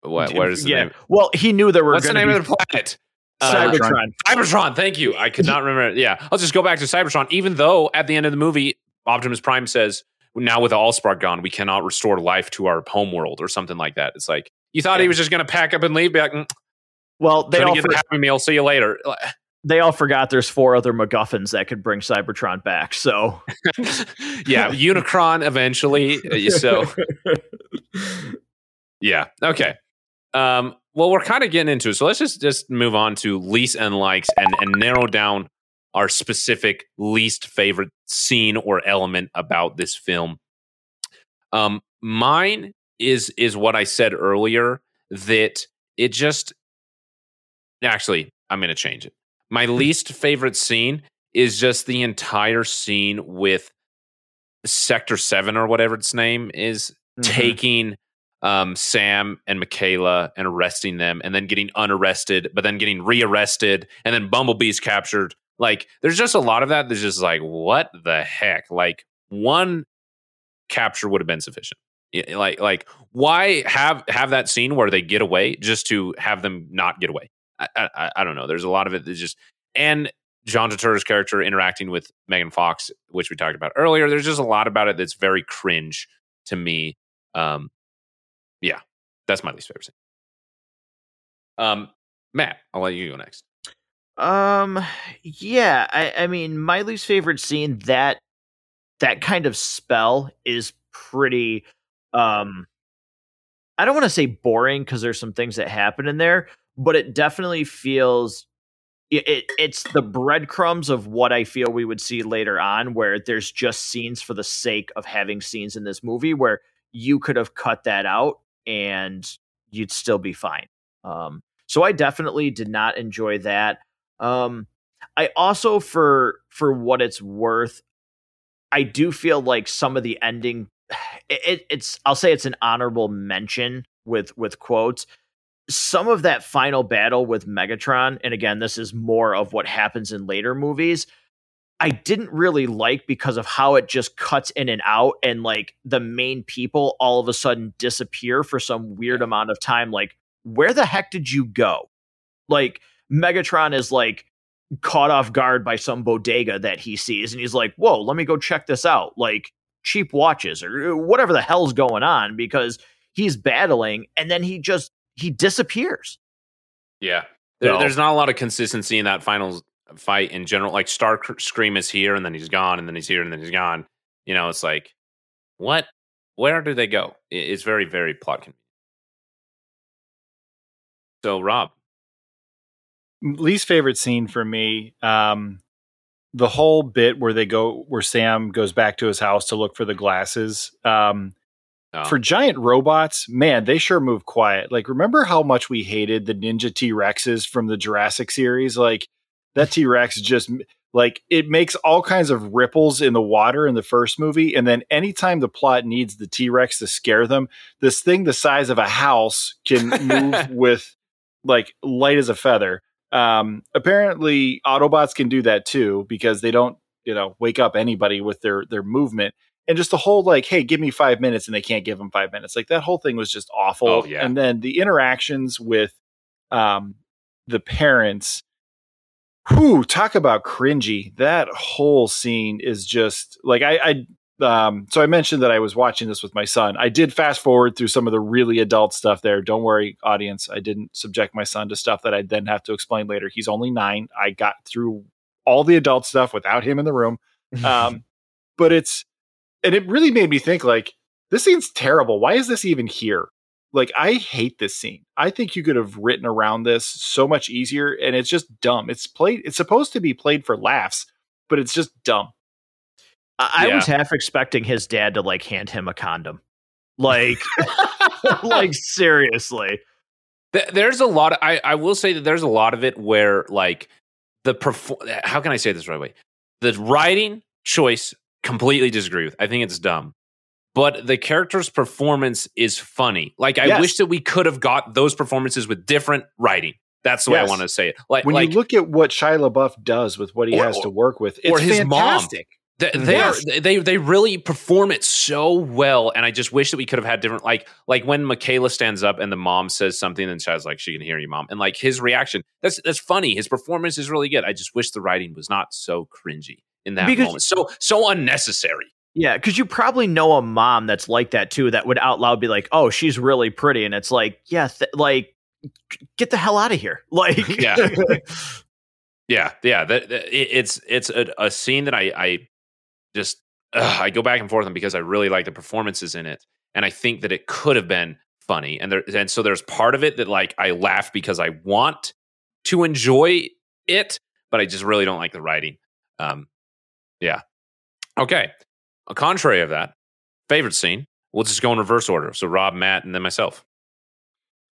[SPEAKER 1] what what is the yeah. name?
[SPEAKER 2] Well, he knew there were
[SPEAKER 1] What's the name
[SPEAKER 2] be-
[SPEAKER 1] of the planet?
[SPEAKER 2] Uh, Cybertron.
[SPEAKER 1] Cybertron. Thank you. I could not remember. Yeah, I'll just go back to Cybertron. Even though at the end of the movie, Optimus Prime says, now with the Allspark gone, we cannot restore life to our homeworld or something like that. It's like you thought
[SPEAKER 2] Yeah.
[SPEAKER 1] he was just going to pack up and leave. Be like, mm,
[SPEAKER 2] Well, they
[SPEAKER 1] couldn't
[SPEAKER 2] all
[SPEAKER 1] get
[SPEAKER 2] for-
[SPEAKER 1] the happy meal. See you later.
[SPEAKER 2] they all forgot there's four other MacGuffins that could bring Cybertron back. So
[SPEAKER 1] yeah, Unicron eventually. uh, So yeah, okay. Um, well, we're kind of getting into it, so let's just just move on to least and likes and and narrow down our specific least favorite scene or element about this film. Um, mine is is what I said earlier that it just actually I'm going to change it. My least favorite scene is just the entire scene with Sector 7 or whatever its name is
[SPEAKER 2] Mm-hmm.
[SPEAKER 1] taking um, Sam and Mikaela and arresting them and then getting unarrested, but then getting rearrested and then Bumblebee's captured. Like, there's just a lot of that that's just like, what the heck? Like, one capture would have been sufficient. Like, like, why have have that scene where they get away just to have them not get away? I, I, I don't know. There's a lot of it that's just and John Turturro's character interacting with Megan Fox, which we talked about earlier. There's just a lot about it that's very cringe to me. Um, yeah, that's my least favorite scene. Um, Matt, I'll let you go next.
[SPEAKER 2] Um, yeah, I, I mean, my least favorite scene that that kind of spell is pretty. Um, I don't want to say boring because there's some things that happen in there, but it definitely feels. It, it it's the breadcrumbs of what I feel we would see later on, where there's just scenes for the sake of having scenes in this movie, where you could have cut that out and you'd still be fine. Um, so I definitely did not enjoy that. Um, I also, for for what it's worth, I do feel like some of the ending, it, it, it's I'll say it's an honorable mention with with quotes. Some of that final battle with Megatron, and again, this is more of what happens in later movies. I didn't really like because of how it just cuts in and out, and like the main people all of a sudden disappear for some weird amount of time. Like, where the heck did you go? Like, Megatron is like caught off guard by some bodega that he sees, and he's like, "Whoa, let me go check this out." Like cheap watches or uh, whatever the hell's going on because he's battling, and then he just he disappears.
[SPEAKER 1] Yeah, there,
[SPEAKER 2] So-
[SPEAKER 1] there's not a lot of consistency in that final fight in general. Like Star Scream is here, and then he's gone, and then he's here, and then he's gone. You know, it's like, what? Where do they go? It's very, very plot convenient. So, Rob,
[SPEAKER 3] least favorite scene for me um the whole bit where they go where sam goes back to his house to look for the glasses um
[SPEAKER 1] Oh.
[SPEAKER 3] for giant robots man they sure move quiet like remember how much we hated the ninja t-rexes from the jurassic series like that t-rex just like it makes all kinds of ripples in the water in the first movie and then anytime the plot needs the t-rex to scare them this thing the size of a house can move with like light as a feather um, apparently, Autobots can do that too because they don't, you know, wake up anybody with their their movement. And just the whole like, hey, give me five minutes, and they can't give them five minutes. Like that whole thing was just awful.
[SPEAKER 1] Oh, yeah.
[SPEAKER 3] And then the interactions with um, the parents. Whew, talk about cringy. That whole scene is just like I, I um so I mentioned that I was watching this with my son. I did fast forward through some of the really adult stuff there. Don't worry, audience. I didn't subject my son to stuff that I'd then have to explain later. He's only nine. I got through all the adult stuff without him in the room. Um but it's and it really made me think like this scene's terrible. Why is this even here? Like I hate this scene. I think you could have written around this so much easier and it's just dumb. It's played it's supposed to be played for laughs, but it's just dumb.
[SPEAKER 2] I, I
[SPEAKER 1] Yeah.
[SPEAKER 2] was half expecting his dad to like hand him a condom, like like seriously.
[SPEAKER 1] Th- there's a lot. Of, I I will say that there's a lot of it where like the perform. How can I say this right way? The writing choice completely disagree with. I think it's dumb. But the character's performance is funny. Like I
[SPEAKER 3] Yes.
[SPEAKER 1] wish that we could have got those performances with different writing. That's the way I want to say it. Like
[SPEAKER 3] when
[SPEAKER 1] like
[SPEAKER 3] you look at what Shia LaBeouf does with what he
[SPEAKER 1] Or-
[SPEAKER 3] has to work with, it's
[SPEAKER 1] or his mom.
[SPEAKER 3] fantastic.
[SPEAKER 1] They, they
[SPEAKER 3] Yes.
[SPEAKER 1] are they they really perform it so well, and I just wish that we could have had different like like when Mikaela stands up and the mom says something, and Chad's like, "She can hear you, mom," and like his reaction that's that's funny. His performance is really good. I just wish the writing was not so cringy in that
[SPEAKER 2] Because-
[SPEAKER 1] moment, so so unnecessary.
[SPEAKER 2] Yeah, because you probably know a mom that's like that too, that would out loud be like, "Oh, she's really pretty," and it's like, yeah, th- like, get the hell out of here, like,
[SPEAKER 1] yeah, yeah, yeah. That, that it's it's a, a, scene that I I just ugh, I go back and forth on because I really like the performances in it, and I think that it could have been funny, and there and so there's part of it that like I laugh because I want to enjoy it, but I just really don't like the writing. Um, yeah. Okay. A contrary of that, favorite scene. We'll just go in reverse order. So Rob, Matt, and then myself.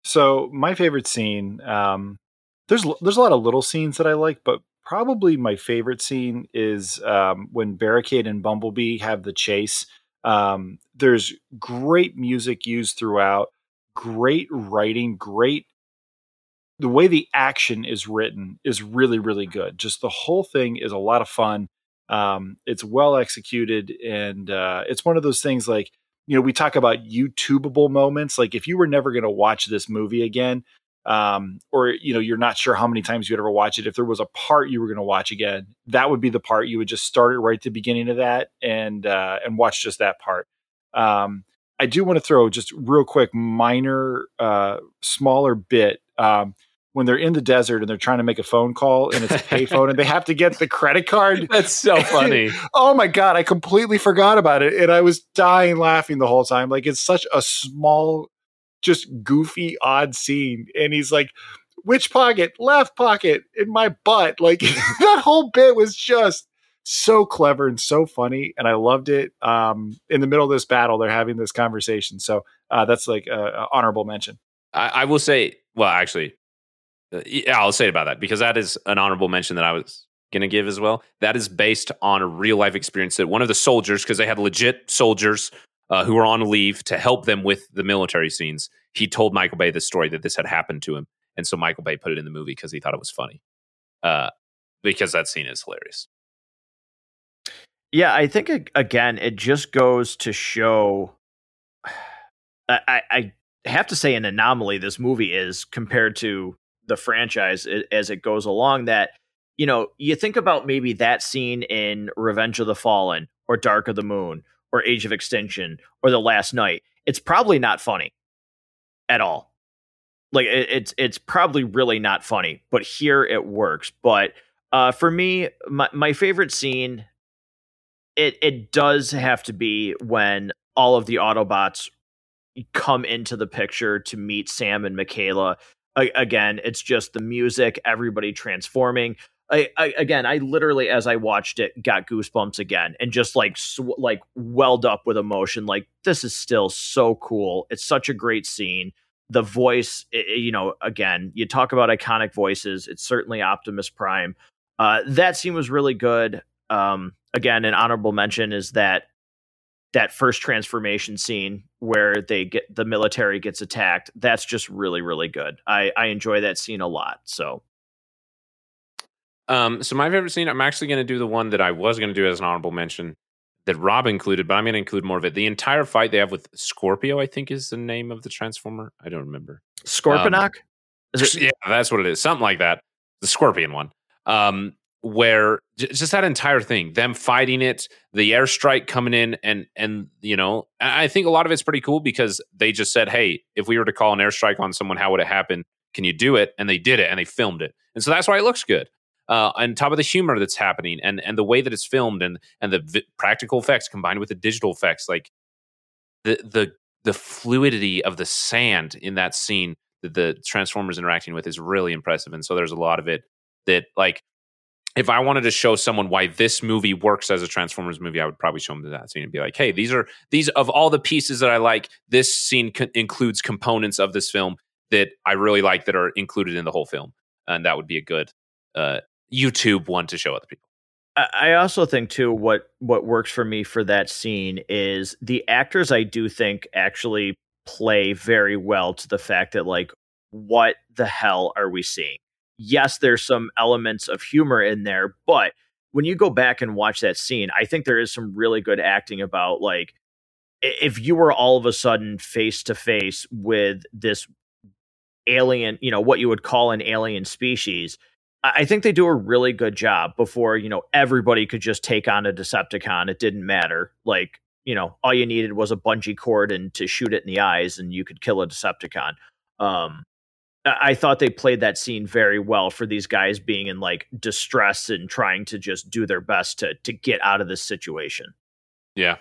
[SPEAKER 3] So my favorite scene. Um, there's there's a lot of little scenes that I like, but probably my favorite scene is um, when Barricade and Bumblebee have the chase. Um, there's great music used throughout, great writing, great. The way the action is written is really, really good. Just the whole thing is a lot of fun. Um, it's well executed, and uh, it's one of those things like you know we talk about YouTubeable moments. Like if you were never going to watch this movie again, um, or you know you're not sure how many times you'd ever watch it. If there was a part you were going to watch again, that would be the part you would just start it right at the beginning of that and uh, and watch just that part. Um, I do want to throw just real quick minor, uh, smaller bit. Um, when they're in the desert and they're trying to make a phone call and it's a payphone and they have to get the credit card.
[SPEAKER 1] That's so funny.
[SPEAKER 3] oh my god, I completely forgot about it and I was dying laughing the whole time. Like it's such a small just goofy odd scene and he's like which pocket? Left pocket in my butt. Like that whole bit was just so clever and so funny and I loved it. Um in the middle of this battle they're having this conversation. So uh that's like a, a honorable mention.
[SPEAKER 1] I, I will say well actually yeah, I'll say about that because that is an honorable mention that I was going to give as well. That is based on a real life experience that one of the soldiers, because they had legit soldiers uh, who were on leave to help them with the military scenes. He told Michael Bay this story that this had happened to him, and so Michael Bay put it in the movie because he thought it was funny. Uh, because that scene is hilarious.
[SPEAKER 2] Yeah, I think again, it just goes to show. I, I have to say, an anomaly this movie is compared to the franchise as it goes along that you know you think about maybe that scene in revenge of the fallen or dark of the moon or age of extinction or the Last Knight it's probably not funny at all. Like it, it's it's probably really not funny but here it works. But uh for me my, my favorite scene it it does have to be when all of the autobots come into the picture to meet Sam and Mikaela again, it's just the music, everybody transforming. I, I, again, I literally, as I watched it, got goosebumps again, and just like sw- like welled up with emotion. Like this is still so cool. It's such a great scene. The voice, it, you know, again, you talk about iconic voices. It's certainly Optimus Prime. Uh, that scene was really good. Um, again, an honorable mention is that that first transformation scene where they get the military gets attacked that's just really really good. I i enjoy that scene a lot so.
[SPEAKER 1] Um so my favorite scene i'm actually going to do the one that i was going to do as an honorable mention that rob included but i'm going to include more of it. The entire fight they have with scorpio i think is the name of the transformer. I don't remember.
[SPEAKER 2] Scorponok um,
[SPEAKER 1] it- yeah that's what it is. Something like that. The scorpion one. Um where just that entire thing them fighting it the airstrike coming in and and you know i think a lot of it's pretty cool because they just said hey if we were to call an airstrike on someone how would it happen? Can you do it? And they did it and they filmed it. And so that's why it looks good. Uh, on top of the humor that's happening and and the way that it's filmed and and the practical effects combined with the digital effects like the the the fluidity of the sand in that scene that the transformers interacting with is really impressive and so there's a lot of it that like if I wanted to show someone why this movie works as a Transformers movie, I would probably show them that scene and be like, "Hey, these are these of all the pieces that I like. This scene co- includes components of this film that I really like that are included in the whole film, and that would be a good uh, YouTube one to show other people."
[SPEAKER 2] I also think too what what works for me for that scene is the actors. I do think actually play very well to the fact that like, what the hell are we seeing? Yes, there's some elements of humor in there, but when you go back and watch that scene, I think there is some really good acting about like if you were all of a sudden face to face with this alien, you know, what you would call an alien species, I think they do a really good job before, you know, everybody could just take on a Decepticon. It didn't matter. Like, you know, all you needed was a bungee cord and to shoot it in the eyes and you could kill a Decepticon. Um, I thought they played that scene very well for these guys being in like distress and trying to just do their best to to get out of this situation.
[SPEAKER 1] Yeah.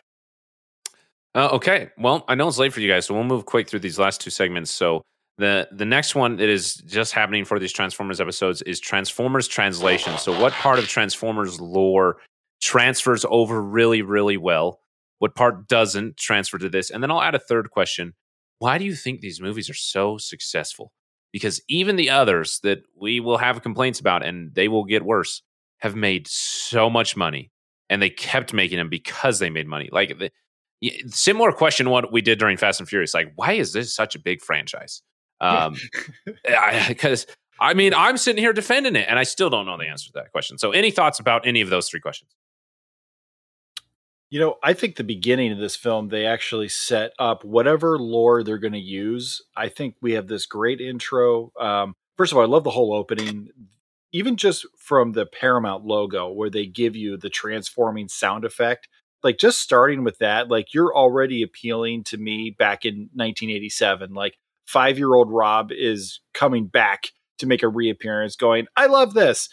[SPEAKER 1] Uh, okay. Well, I know it's late for you guys, so we'll move quick through these last two segments. So the the next one that is just happening for these Transformers episodes is Transformers translation. So what part of Transformers lore transfers over really really well? What part doesn't transfer to this? And then I'll add a third question. Why do you think these movies are so successful? Because even the others that we will have complaints about and they will get worse have made so much money and they kept making them because they made money. Like the, similar question what we did during Fast and Furious like why is this such a big franchise? Um, because I, I mean, I'm sitting here defending it, and I still don't know the answer to that question. So, any thoughts about any of those three questions?
[SPEAKER 3] You know, I think the beginning of this film, they actually set up whatever lore they're going to use. I think we have this great intro. Um, first of all, I love the whole opening, even just from the Paramount logo, where they give you the transforming sound effect. Like, just starting with that, like, you're already appealing to me back in 1987. Like, five year old Rob is coming back to make a reappearance, going, I love this.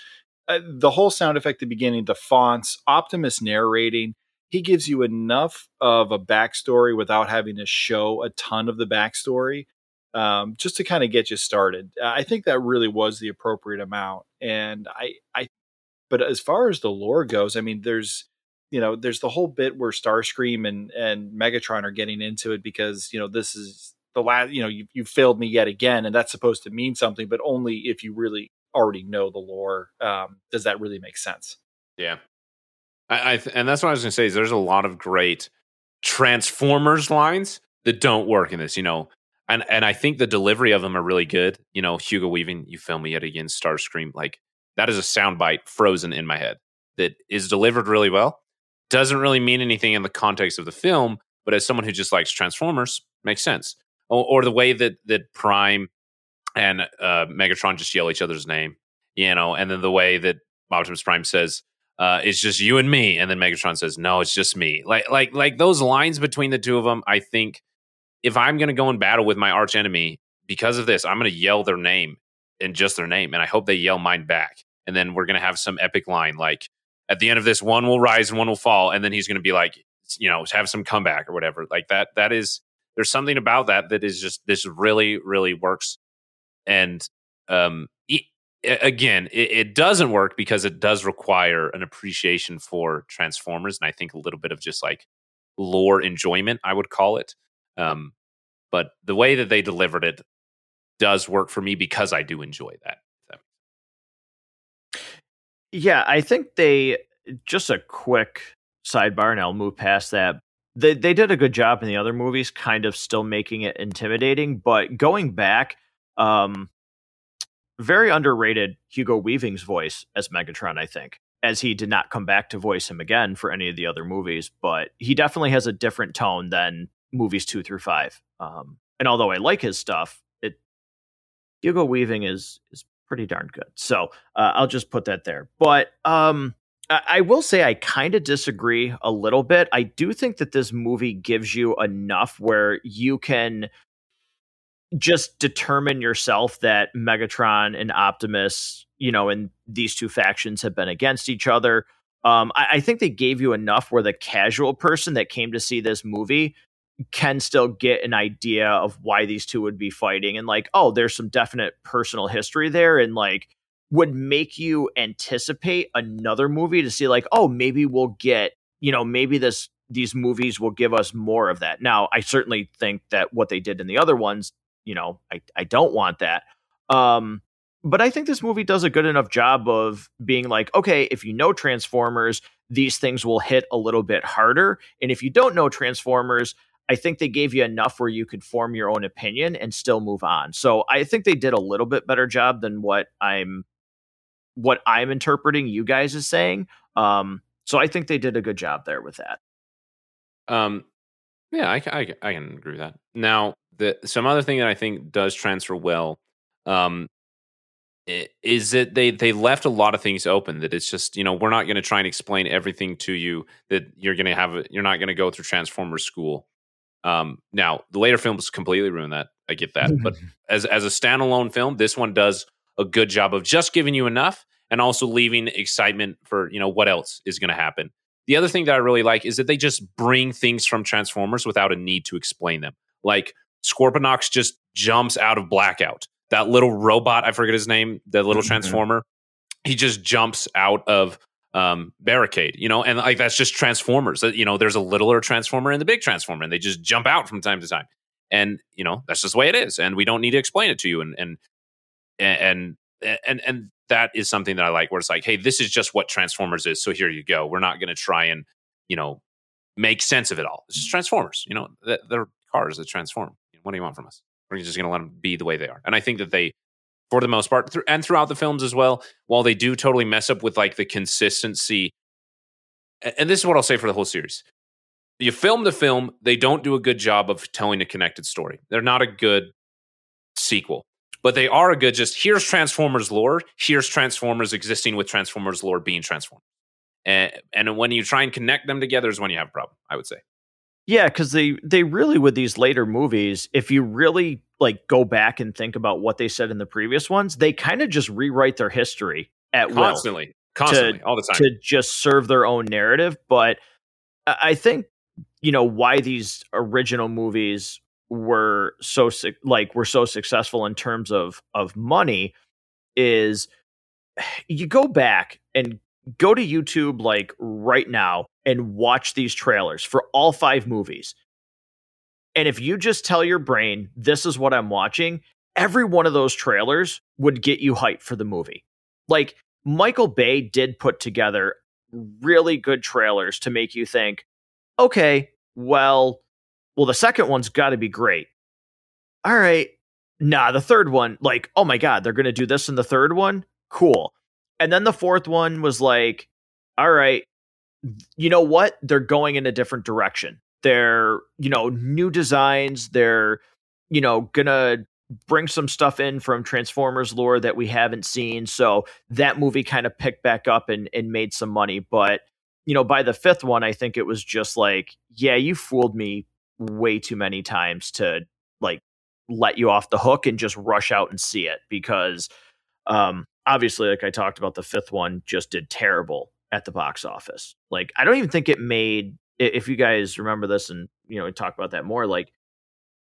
[SPEAKER 3] Uh, the whole sound effect at the beginning, the fonts, Optimus narrating, he gives you enough of a backstory without having to show a ton of the backstory um, just to kind of get you started. I think that really was the appropriate amount. And I, I, but as far as the lore goes, I mean, there's, you know, there's the whole bit where Starscream and and Megatron are getting into it because you know this is the last you know you, you failed me yet again and that's supposed to mean something but only if you really already know the lore um, does that really make sense
[SPEAKER 1] yeah I, I and that's what i was going to say is there's a lot of great transformers lines that don't work in this you know? And and i think the delivery of them are really good. You know hugo weaving you film me yet again starscream like that is a soundbite frozen in my head that is delivered really well. Doesn't really mean anything in the context of the film but as someone who just likes transformers makes sense. Or, or the way that that Prime and uh, Megatron just yell each other's name, you know, and then the way that Optimus Prime says, uh, "It's just you and me," and then Megatron says, "No, it's just me." Like like like those lines between the two of them. I think if I'm going to go in battle with my arch enemy because of this, I'm going to yell their name and just their name, and I hope they yell mine back. And then we're going to have some epic line like at the end of this, one will rise and one will fall, and then he's going to be like, you know, have some comeback or whatever. Like that. That is there's something about that that is just this really really works and um again it, it, doesn't work because it does require an appreciation for transformers and i think a little bit of just like lore enjoyment i would call it um but the way that they delivered it does work for me because i do enjoy that
[SPEAKER 2] yeah i think they just a quick sidebar and i'll move past that they they did a good job in the other movies, kind of still making it intimidating. But going back, um, very underrated Hugo Weaving's voice as Megatron, I think, as he did not come back to voice him again for any of the other movies. But he definitely has a different tone than movies two through five. Um, and although I like his stuff, it Hugo Weaving is is pretty darn good. So uh, I'll just put that there. But um, I will say I kind of disagree a little bit. I do think that this movie gives you enough where you can just determine yourself that Megatron and Optimus, you know, and these two factions have been against each other. Um, I, I think they gave you enough where the casual person that came to see this movie can still get an idea of why these two would be fighting and like, oh, there's some definite personal history there. And like, would make you anticipate another movie to see like oh maybe we'll get you know maybe this these movies will give us more of that now i certainly think that what they did in the other ones you know i, I don't want that um but i think this movie does a good enough job of being like okay if you know transformers these things will hit a little bit harder and if you don't know transformers I think they gave you enough where you could form your own opinion and still move on. So I think they did a little bit better job than what I'm what I'm interpreting you guys as saying. Um, so I think they did a good job there with that.
[SPEAKER 1] Um, yeah, I, I, I can agree with that. Now, the some other thing that I think does transfer well, um, is that they they left a lot of things open that it's just you know we're not going to try and explain everything to you that you're going to have you're not going to go through transformers school um now the later films completely ruin that i get that but as as a standalone film this one does a good job of just giving you enough and also leaving excitement for you know what else is going to happen the other thing that i really like is that they just bring things from transformers without a need to explain them like scorponok just jumps out of blackout that little robot, I forget his name, that little mm-hmm. transformer, he just jumps out of um, barricade, you know, and like that's just transformers. You know, there's a littler transformer and the big transformer, and they just jump out from time to time. And you know, that's just the way it is, and we don't need to explain it to you. And and and and and that is something that I like, where it's like, hey, this is just what Transformers is. So here you go. We're not going to try and you know make sense of it all. It's just Transformers. You know, they're cars that transform. What do you want from us? We're just going to let them be the way they are. And I think that they, for the most part, th- and throughout the films as well, while they do totally mess up with like the consistency, and this is what I'll say for the whole series. You film the film, they don't do a good job of telling a connected story. They're not a good sequel, but they are a good just here's Transformers lore, here's Transformers existing with Transformers lore being transformed. And, and when you try and connect them together is when you have a problem, I would say.
[SPEAKER 2] Yeah, because they they really with these later movies, if you really like go back and think about what they said in the previous ones, they kind of just rewrite their history at
[SPEAKER 1] constantly,
[SPEAKER 2] will,
[SPEAKER 1] constantly,
[SPEAKER 2] to,
[SPEAKER 1] all the time
[SPEAKER 2] to just serve their own narrative. But I think you know why these original movies were so like were so successful in terms of of money is you go back and go to YouTube like right now and watch these trailers for all five movies. And if you just tell your brain, this is what I'm watching, every one of those trailers would get you hyped for the movie. Like Michael Bay did put together really good trailers to make you think, okay, well, well, the second one's got to be great. All right. Nah, the third one, like, oh my God, they're going to do this in the third one? Cool. And then the fourth one was like, all right, you know what? They're going in a different direction. They're, you know, new designs. They're, you know, gonna bring some stuff in from Transformers lore that we haven't seen. So that movie kind of picked back up and, and made some money. But, you know, by the fifth one, I think it was just like, yeah, you fooled me way too many times to like let you off the hook and just rush out and see it because um obviously like I talked about the fifth one just did terrible at the box office. Like I don't even think it made if you guys remember this and you know talk about that more like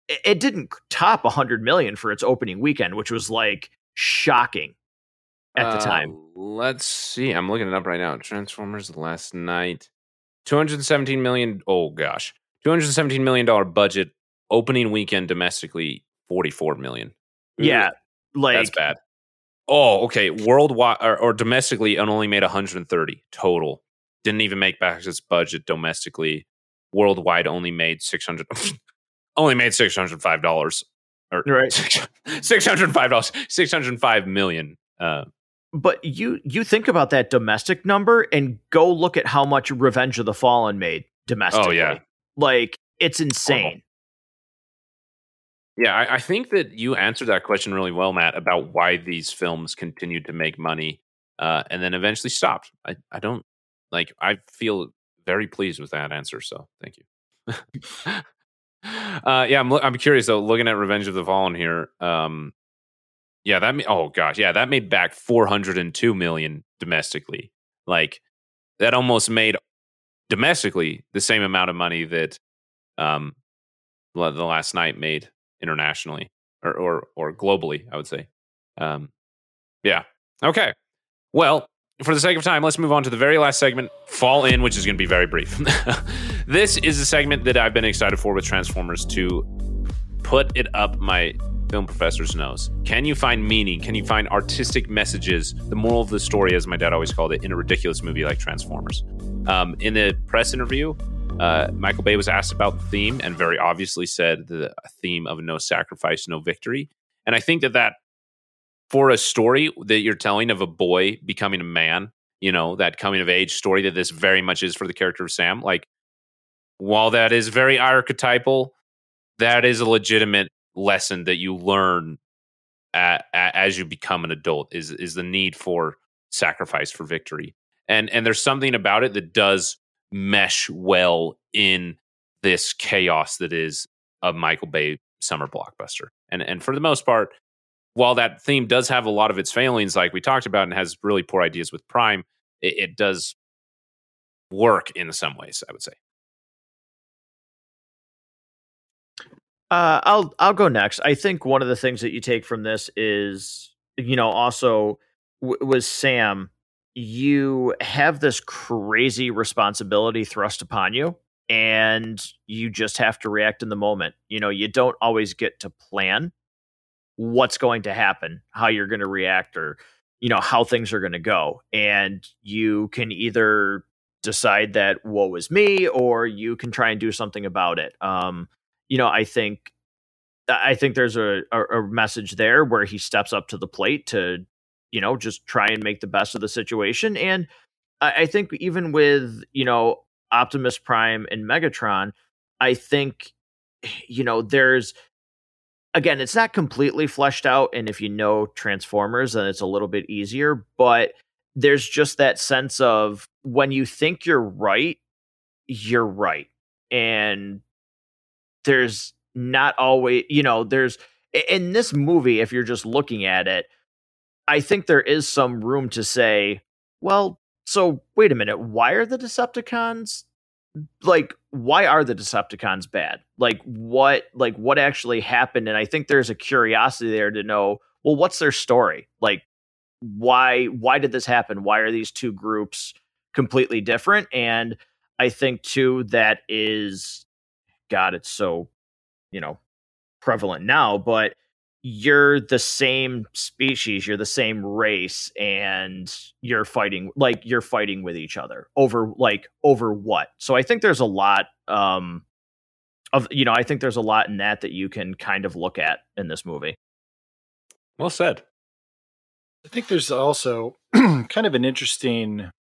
[SPEAKER 2] it, it didn't top 100 million for its opening weekend which was like shocking at uh, the time.
[SPEAKER 1] Let's see. I'm looking it up right now. Transformers Last Knight 217 million oh gosh. 217 million dollar budget opening weekend domestically 44 million.
[SPEAKER 2] Yeah, like
[SPEAKER 1] that's bad. Oh, okay. Worldwide or, or domestically, it only made 130 total. Didn't even make back its budget domestically. Worldwide, only made 600. only made 605 dollars. Or
[SPEAKER 2] right,
[SPEAKER 1] six hundred five dollars, six hundred five million. Uh,
[SPEAKER 2] but you you think about that domestic number and go look at how much Revenge of the Fallen made domestically.
[SPEAKER 1] Oh yeah,
[SPEAKER 2] like it's insane.
[SPEAKER 1] Yeah, I, I, think that you answered that question really well, Matt, about why these films continued to make money uh, and then eventually stopped. I, I don't like. I feel very pleased with that answer. So thank you. uh, yeah, I'm, I'm curious though. Looking at Revenge of the Fallen here, um, yeah, that ma- oh gosh, yeah, that made back 402 million domestically. Like that almost made domestically the same amount of money that um, the Last Knight made internationally or or, or globally, I would say. Um, yeah. Okay. Well, for the sake of time, let's move on to the very last segment, Fall In, which is going to be very brief. this is a segment that I've been excited for with Transformers to put it up my film professor's nose. Can you find meaning? Can you find artistic messages, the moral of the story, as my dad always called it, in a ridiculous movie like Transformers? Um, in the press interview, uh, Michael Bay was asked about the theme and very obviously said the theme of no sacrifice, no victory. And I think that that for a story that you're telling of a boy becoming a man, you know, that coming of age story that this very much is for the character of Sam, like while that is very archetypal, that is a legitimate lesson that you learn as you become an adult is is the need for sacrifice for victory. And and there's something about it that does mesh well in this chaos that is a Michael Bay summer blockbuster. And and for the most part, while that theme does have a lot of its failings, like we talked about, and has really poor ideas with Prime, it, it does work in some ways. I would say.
[SPEAKER 2] Uh, I'll I'll go next. I think one of the things that you take from this is, you know, also w- was Sam. You have this crazy responsibility thrust upon you, and you just have to react in the moment. You know, you don't always get to plan what's going to happen, how you're going to react, or you know how things are going to go, and you can either decide that what was me, or you can try and do something about it. Um, you know, I think I think there's a, a, a message there where he steps up to the plate to, you know, just try and make the best of the situation. And I, I think even with, you know, Optimus Prime and Megatron, I think, you know, there's again, it's not completely fleshed out. And if you know Transformers, then it's a little bit easier. But there's just that sense of when you think you're right, you're right. And there's not always, you know, there's in this movie, if you're just looking at it, I think there is some room to say, well, so wait a minute, why are the Decepticons like why are the Decepticons bad? Like what like what actually happened? And I think there's a curiosity there to know, well, what's their story? Like why why did this happen? Why are these two groups completely different? And I think too that is God, it's so, you know, prevalent now, but you're the same species, you're the same race, and you're fighting like you're fighting with each other over like over what? So I think there's a lot um of you know, I think there's a lot in that that you can kind of look at in this movie.
[SPEAKER 1] Well said.
[SPEAKER 3] I think there's also kind of an interesting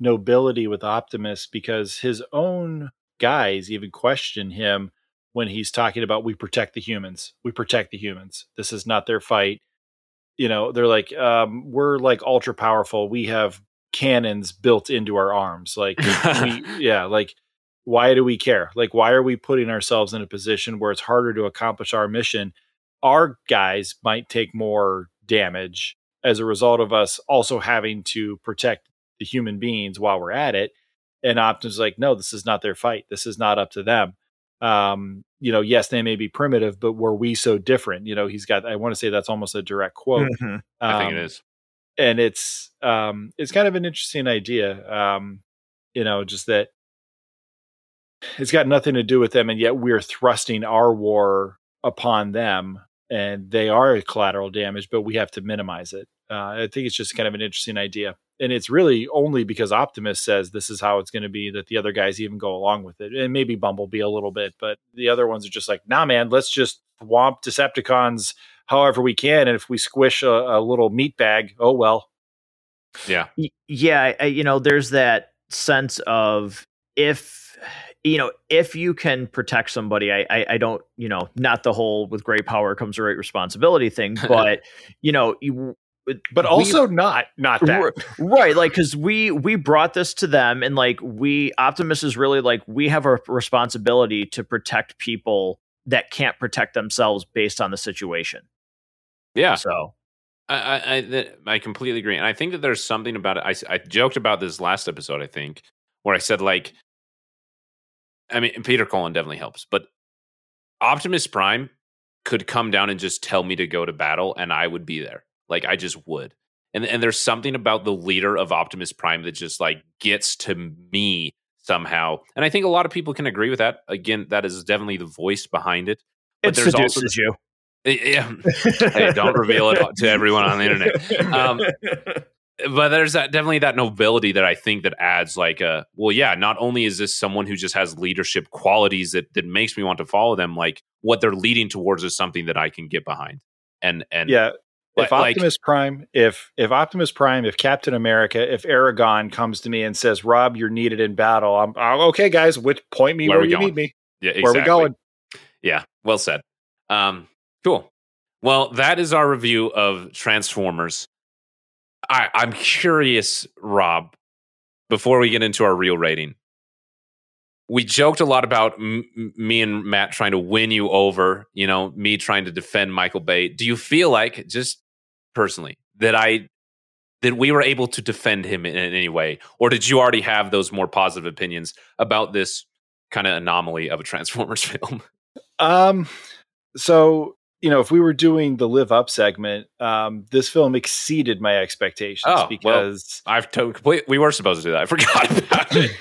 [SPEAKER 3] nobility with Optimus because his own guys even question him when he's talking about we protect the humans. We protect the humans. This is not their fight. You know, they're like, um, we're like ultra powerful. We have cannons built into our arms. Like, we, yeah, like, why do we care? Like, why are we putting ourselves in a position where it's harder to accomplish our mission? Our guys might take more damage as a result of us also having to protect the human beings while we're at it. And Optimus like, no, this is not their fight. This is not up to them. Um, you know, yes, they may be primitive, but were we so different? You know, he's got. I want to say that's almost a direct quote.
[SPEAKER 1] Mm-hmm. Um, I think it is,
[SPEAKER 3] and it's um, it's kind of an interesting idea. Um, you know, just that it's got nothing to do with them, and yet we're thrusting our war upon them, and they are collateral damage, but we have to minimize it. Uh, I think it's just kind of an interesting idea and it's really only because Optimus says this is how it's going to be that the other guys even go along with it, and maybe Bumblebee a little bit, but the other ones are just like, nah, man, let's just swamp Decepticons however we can, and if we squish a, a little meat bag, oh well.
[SPEAKER 1] Yeah,
[SPEAKER 2] yeah, I, you know, there's that sense of if you know if you can protect somebody I, I, I don't you know not the whole with great power comes great responsibility thing but you know you,
[SPEAKER 3] but also we, not not that
[SPEAKER 2] right like because we we brought this to them and like we optimus is really like we have a responsibility to protect people that can't protect themselves based on the situation
[SPEAKER 1] yeah
[SPEAKER 2] so
[SPEAKER 1] I, I I completely agree, and I think that there's something about it. I, I joked about this last episode, I think, where I said like, I mean, Peter Cullen definitely helps, but Optimus Prime could come down and just tell me to go to battle, and I would be there. Like I just would. And and there's something about the leader of Optimus Prime that just like gets to me somehow. And I think a lot of people can agree with that. Again, that is definitely the voice behind it.
[SPEAKER 2] But it there's also you.
[SPEAKER 1] Yeah. hey, don't reveal it to everyone on the internet. Um, but there's that definitely that nobility that I think that adds like a well, yeah. Not only is this someone who just has leadership qualities that that makes me want to follow them, like what they're leading towards is something that I can get behind. And and
[SPEAKER 3] yeah, if Optimus like, Prime, if if Optimus Prime, if Captain America, if Aragorn comes to me and says, "Rob, you're needed in battle," I'm, I'm okay, guys. Which point me where, where you going? need me.
[SPEAKER 1] Yeah, exactly.
[SPEAKER 3] Where we going?
[SPEAKER 1] Yeah, well said. Um, cool. Well, that is our review of Transformers. I, I'm curious, Rob, before we get into our real rating. We joked a lot about m- me and Matt trying to win you over, you know, me trying to defend Michael Bay. Do you feel like, just personally, that I that we were able to defend him in, in any way, or did you already have those more positive opinions about this kind of anomaly of a Transformers film?
[SPEAKER 3] Um, so you know, if we were doing the live up segment, um, this film exceeded my expectations
[SPEAKER 1] Oh, well,
[SPEAKER 3] because
[SPEAKER 1] I've to- complete, we were supposed to do that. I forgot about it.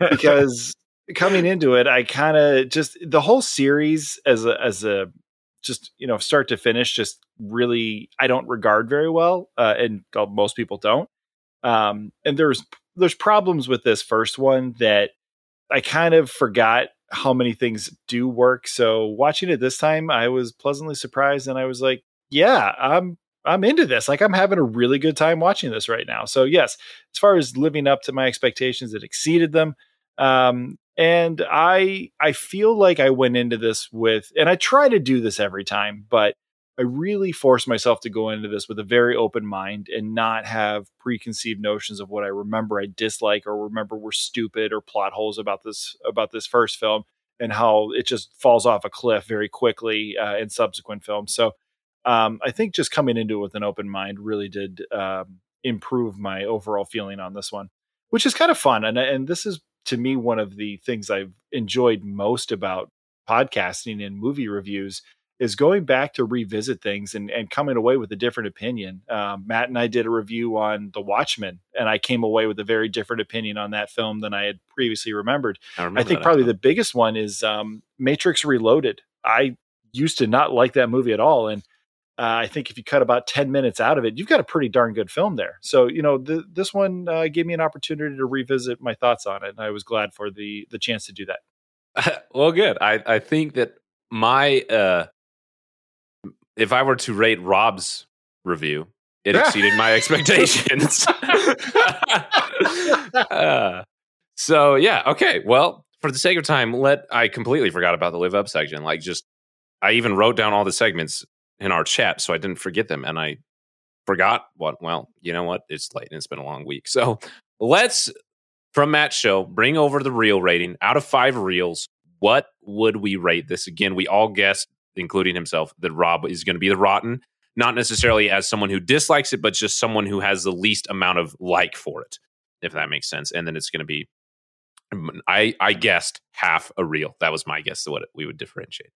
[SPEAKER 3] because coming into it, I kind of just the whole series as a as a just you know start to finish just really I don't regard very well, uh, and most people don't. Um, and there's there's problems with this first one that I kind of forgot how many things do work. So watching it this time, I was pleasantly surprised, and I was like, yeah, I'm I'm into this. Like I'm having a really good time watching this right now. So yes, as far as living up to my expectations, it exceeded them. Um, and I I feel like I went into this with, and I try to do this every time, but I really force myself to go into this with a very open mind and not have preconceived notions of what I remember I dislike or remember were stupid or plot holes about this about this first film and how it just falls off a cliff very quickly uh, in subsequent films. So um, I think just coming into it with an open mind really did um, improve my overall feeling on this one, which is kind of fun. And and this is to me one of the things I've enjoyed most about podcasting and movie reviews is going back to revisit things and, and coming away with a different opinion. Um, Matt and I did a review on The Watchmen, and I came away with a very different opinion on that film than I had previously remembered.
[SPEAKER 1] I,
[SPEAKER 3] I think probably the biggest one is um, Matrix Reloaded. I used to not like that movie at all, and uh, I think if you cut about ten minutes out of it, you've got a pretty darn good film there. So you know, th- this one uh, gave me an opportunity to revisit my thoughts on it, and I was glad for the the chance to do that.
[SPEAKER 1] well, good. I, I think that my uh if I were to rate Rob's review, it
[SPEAKER 3] Yeah.
[SPEAKER 1] exceeded my expectations. Uh, so yeah, okay. Well, for the sake of time, let I completely forgot about the live up section. Like just I even wrote down all the segments in our chat so I didn't forget them and I forgot what well, you know what? It's late and it's been a long week. So let's from Matt's show, bring over the real rating out of five reels. What would we rate this? Again, we all guessed, including himself, that Rob is going to be the rotten, not necessarily as someone who dislikes it, but just someone who has the least amount of like for it, if that makes sense. And then it's going to be, I I guessed half a reel. That was my guess of what we would differentiate.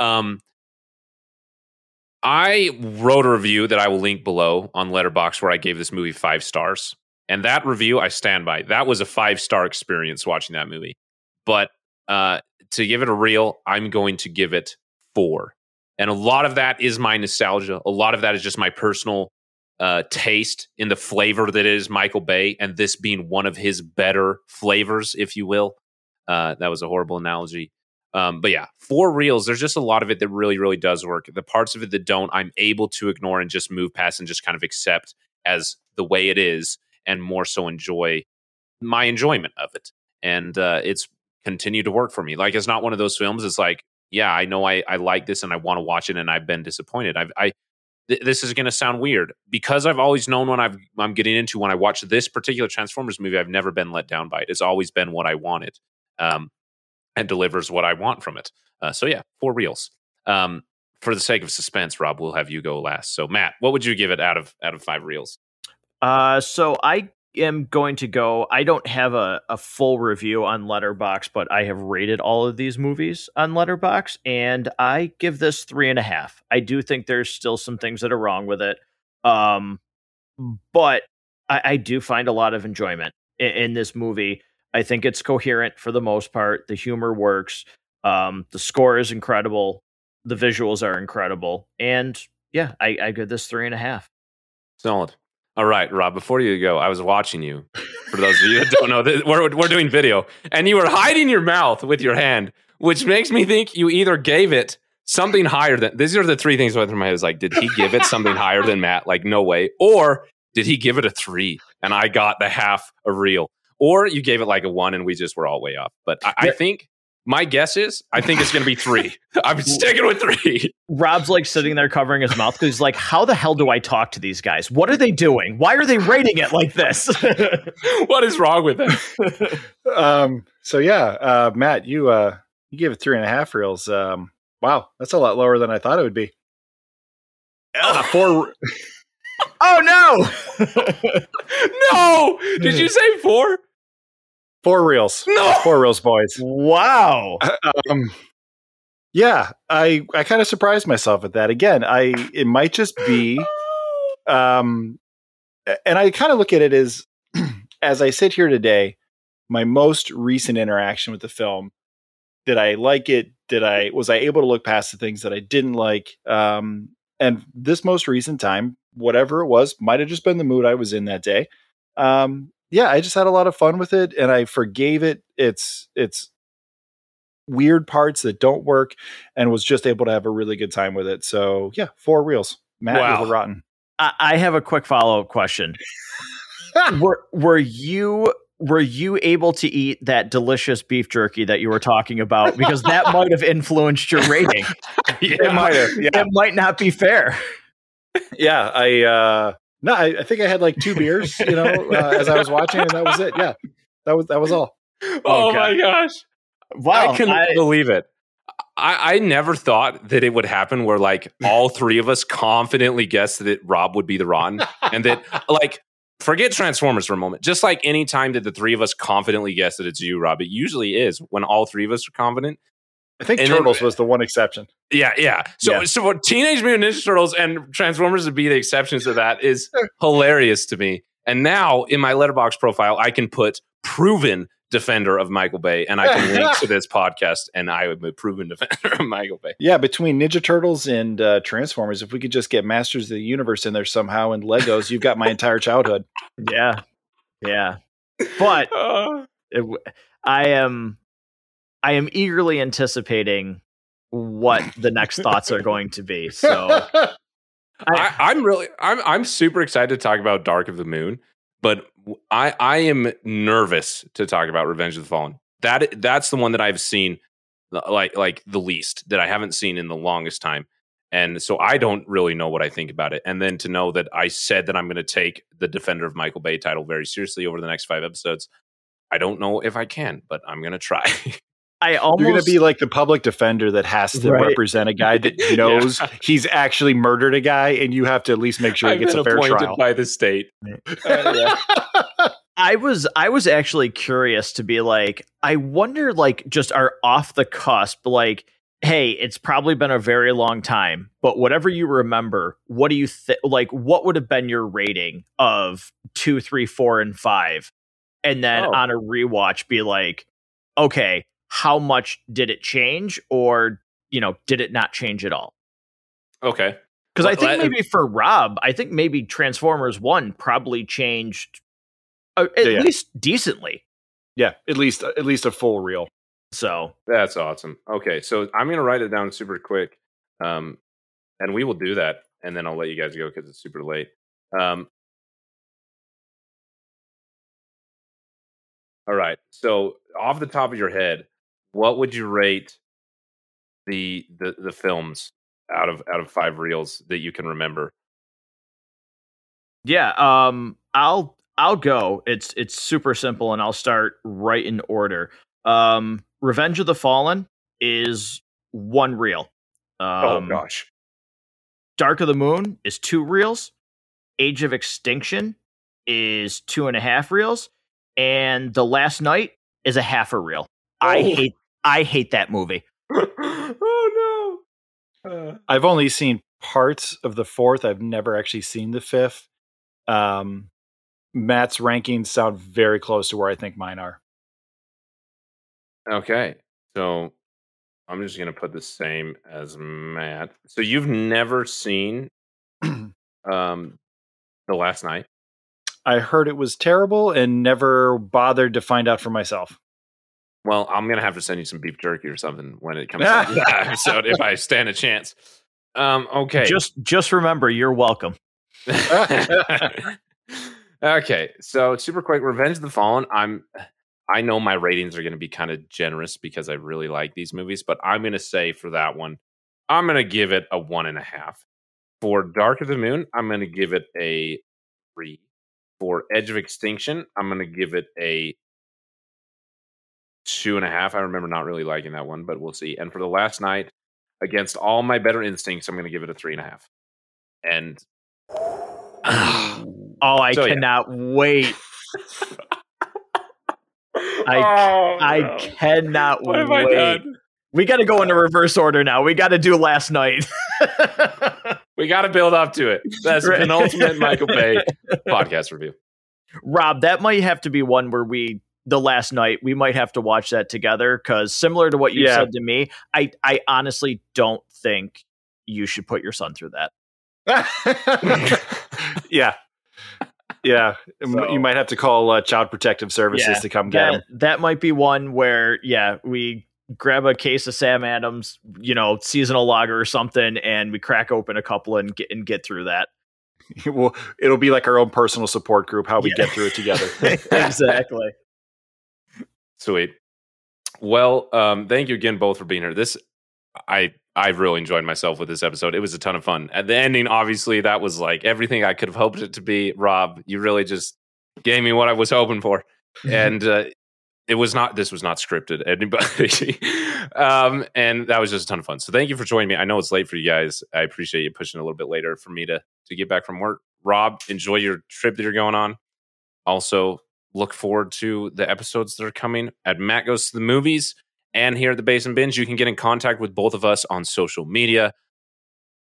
[SPEAKER 1] Um, I wrote a review that I will link below on Letterboxd where I gave this movie five stars. And that review I stand by. That was a five star experience watching that movie. But uh, to give it a real, I'm going to give it four. And a lot of that is my nostalgia. A lot of that is just my personal uh, taste in the flavor that is Michael Bay, and this being one of his better flavors, if you will. Uh, that was a horrible analogy. Um, but yeah, for reels, there's just a lot of it that really, really does work. The parts of it that don't, I'm able to ignore and just move past and just kind of accept as the way it is and more so enjoy my enjoyment of it. And uh, it's continued to work for me. Like it's not one of those films. It's like, yeah, I know I, I like this and I want to watch it, and I've been disappointed. I've, I th- this is going to sound weird because I've always known when I've, I'm getting into when I watch this particular Transformers movie. I've never been let down by it. It's always been what I wanted, um, and delivers what I want from it. Uh, so yeah, four reels. Um, for the sake of suspense, Rob, we'll have you go last. So Matt, what would you give it out of out of five reels?
[SPEAKER 2] Uh, so I am going to go. I don't have a, a full review on Letterboxd, but I have rated all of these movies on Letterboxd, and I give this three and a half. I do think there's still some things that are wrong with it, um, but I, I do find a lot of enjoyment in, in this movie. I think it's coherent for the most part. The humor works. Um, the score is incredible. The visuals are incredible, and yeah, I, I give this three and a half.
[SPEAKER 1] Solid. All right, Rob. Before you go, I was watching you. For those of you that don't know, we're we're doing video, and you were hiding your mouth with your hand, which makes me think you either gave it something higher than. These are the three things going through my head. Is like, did he give it something higher than Matt? Like, no way. Or did he give it a three, and I got the half a reel? Or you gave it like a one, and we just were all way off. But I, I think My guess is I think it's going to be three. I'm sticking with three.
[SPEAKER 2] Rob's like sitting there covering his mouth because he's like, "How the hell do I talk to these guys? What are they doing? Why are they rating it like this?
[SPEAKER 1] what is wrong with them?"
[SPEAKER 3] um. So yeah, uh, Matt, you uh, you gave it three and a half reels. Um. Wow, that's a lot lower than I thought it would be. Uh, four.
[SPEAKER 2] oh
[SPEAKER 1] no! no! Did you say four?
[SPEAKER 3] Four reels.
[SPEAKER 1] No,
[SPEAKER 3] four reels, boys.
[SPEAKER 2] Wow.
[SPEAKER 3] Um, yeah, I I kind of surprised myself at that. Again, I it might just be, um, and I kind of look at it as as I sit here today, my most recent interaction with the film. Did I like it? Did I was I able to look past the things that I didn't like? Um, and this most recent time, whatever it was, might have just been the mood I was in that day. Um, yeah, I just had a lot of fun with it and I forgave it. It's it's weird parts that don't work and was just able to have a really good time with it. So yeah, four reels. Matt wow. rotten.
[SPEAKER 2] I, I have a quick follow up question. were were you were you able to eat that delicious beef jerky that you were talking about? Because that might have influenced your rating.
[SPEAKER 3] yeah, it might have.
[SPEAKER 2] Yeah. It might not be fair.
[SPEAKER 3] Yeah, I uh no, I, I, think I had like two beers, you know, uh, as I was watching, and that was it. Yeah, that was that was all.
[SPEAKER 1] Oh okay. my gosh! Wow, I couldn't I, believe it. I, I never thought that it would happen where like all three of us confidently guessed that Rob would be the Ron, and that like forget Transformers for a moment. Just like any time that the three of us confidently guess that it's you, Rob, it usually is when all three of us are confident.
[SPEAKER 3] I think and Turtles then, was the one exception.
[SPEAKER 1] Yeah, yeah. So, yeah. so Teenage Mutant Ninja Turtles and Transformers would be the exceptions to that is hilarious to me. And now in my Letterboxd profile, I can put proven defender of Michael Bay, and I can link to this podcast, and I would be proven defender of Michael Bay.
[SPEAKER 3] Yeah, between Ninja Turtles and uh, Transformers, if we could just get Masters of the Universe in there somehow and Legos, you've got my entire childhood.
[SPEAKER 2] Yeah, yeah. But uh, it, I am I am eagerly anticipating what the next thoughts are going to be. So
[SPEAKER 1] I, am really I'm I'm super excited to talk about Dark of the Moon, but I I am nervous to talk about Revenge of the Fallen. That that's the one that I've seen uh, like like the least that I haven't seen in the longest time. And so I don't really know what I think about it. And then to know that I said that I'm going to take the Defender of Michael Bay title very seriously over the next five episodes, I don't know if I can, but I'm going to try.
[SPEAKER 2] I almost
[SPEAKER 3] you're going to be like the public defender that has to right. represent a guy that knows yeah. he's actually murdered a guy, and you have to at least make sure he gets a fair trial
[SPEAKER 1] by the state.
[SPEAKER 2] Uh, I was I was actually curious to be like, I wonder, like, just are off the cusp, like, hey, it's probably been a very long time, but whatever you remember, what do you think? Like, what would have been your rating of two, three, four, and five? And then oh. on a rewatch, be like, okay, how much did it change or you know did it not change at all?
[SPEAKER 1] Okay.
[SPEAKER 2] Because well, i think maybe for rob i think maybe transformers 1 probably changed uh, at yeah, least decently.
[SPEAKER 3] Yeah at least at least a full reel.
[SPEAKER 2] So.
[SPEAKER 1] That's awesome. Okay so i'm gonna write it down super quick um and we will do that and then i'll let you guys go because it's super late. Um all right so off the top of your head what would you rate the the the films out of out of five reels that you can remember?
[SPEAKER 2] Yeah, um, I'll I'll go. It's it's super simple, and I'll start right in order. Um, Revenge of the Fallen is one reel.
[SPEAKER 1] Oh, um, oh gosh.
[SPEAKER 2] Dark of the Moon is two reels. Age of Extinction is two and a half reels, and The Last Knight is a half a reel. Oh. I hate I hate that movie.
[SPEAKER 1] oh
[SPEAKER 3] no. Uh. I've only seen parts of the fourth. I've never actually seen the fifth. Um, Matt's rankings sound very close to where I think mine are.
[SPEAKER 1] Okay. So I'm just going to put the same as Matt. So you've never seen um The Last Knight.
[SPEAKER 3] I heard it was terrible and never bothered to find out for myself.
[SPEAKER 1] Well, I'm gonna have to send you some beef jerky or something when it comes to that episode if I stand a chance. Um, okay.
[SPEAKER 2] Just just remember, you're welcome.
[SPEAKER 1] okay, so super quick, Revenge of the Fallen. I'm I know my ratings are going to be kind of generous because I really like these movies, but I'm going to say for that one, I'm going to give it a one and a half. For Dark of the Moon, I'm going to give it a three. For Age of Extinction, I'm going to give it a two and a half. I remember not really liking that one, but we'll see. And for the Last Knight, against all my better instincts, I'm going to give it a three and a half. And
[SPEAKER 2] oh, I so, cannot yeah. wait. I oh, I no. cannot what wait. We got to go into oh. reverse order now. We got to do Last Knight.
[SPEAKER 1] we got to build up to it. That's right. penultimate Michael Bay podcast review.
[SPEAKER 2] Rob, that might have to be one where we the Last Knight we might have to watch that together because similar to what you yeah. said to me, I I honestly don't think you should put your son through that.
[SPEAKER 3] yeah, yeah, so, you might have to call uh, Child Protective Services yeah, to come get
[SPEAKER 2] that,
[SPEAKER 3] him.
[SPEAKER 2] That might be one where, yeah, we grab a case of Sam Adams, you know, seasonal lager or something, and we crack open a couple and get and get through that.
[SPEAKER 3] well, it'll be like our own personal support group. How we yeah. get through it together.
[SPEAKER 2] exactly.
[SPEAKER 1] Sweet. Well, um, thank you again both for being here. This I I've really enjoyed myself with this episode. It was a ton of fun. At the ending, obviously, that was like everything I could have hoped it to be. Rob, you really just gave me what I was hoping for, and uh, it was not. This was not scripted, anybody. um, and that was just a ton of fun. So thank you for joining me. I know it's late for you guys. I appreciate you pushing a little bit later for me to to get back from work. Rob, enjoy your trip that you're going on. Also, look forward to the episodes that are coming at Matt Goes to the Movies and here at the Basement Binge. You can get in contact with both of us on social media.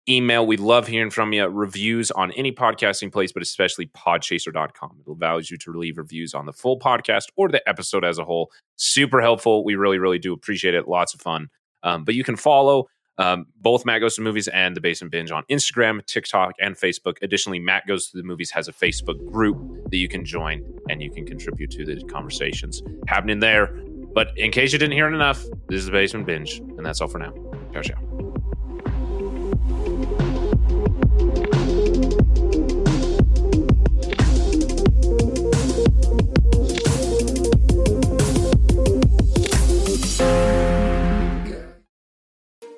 [SPEAKER 1] Email, we love hearing from you. Reviews on any podcasting place, but especially podchaser.com. It allows you to leave reviews on the full podcast or the episode as a whole. Super helpful. We really, really do appreciate it. Lots of fun. Um, but you can follow um, both Matt Goes to Movies and The Basement Binge on Instagram, TikTok, and Facebook. Additionally, Matt Goes to the Movies has a Facebook group that you can join and you can contribute to the conversations happening there. But in case you didn't hear it enough, this is the Basement Binge, and that's all for now. Ciao, ciao.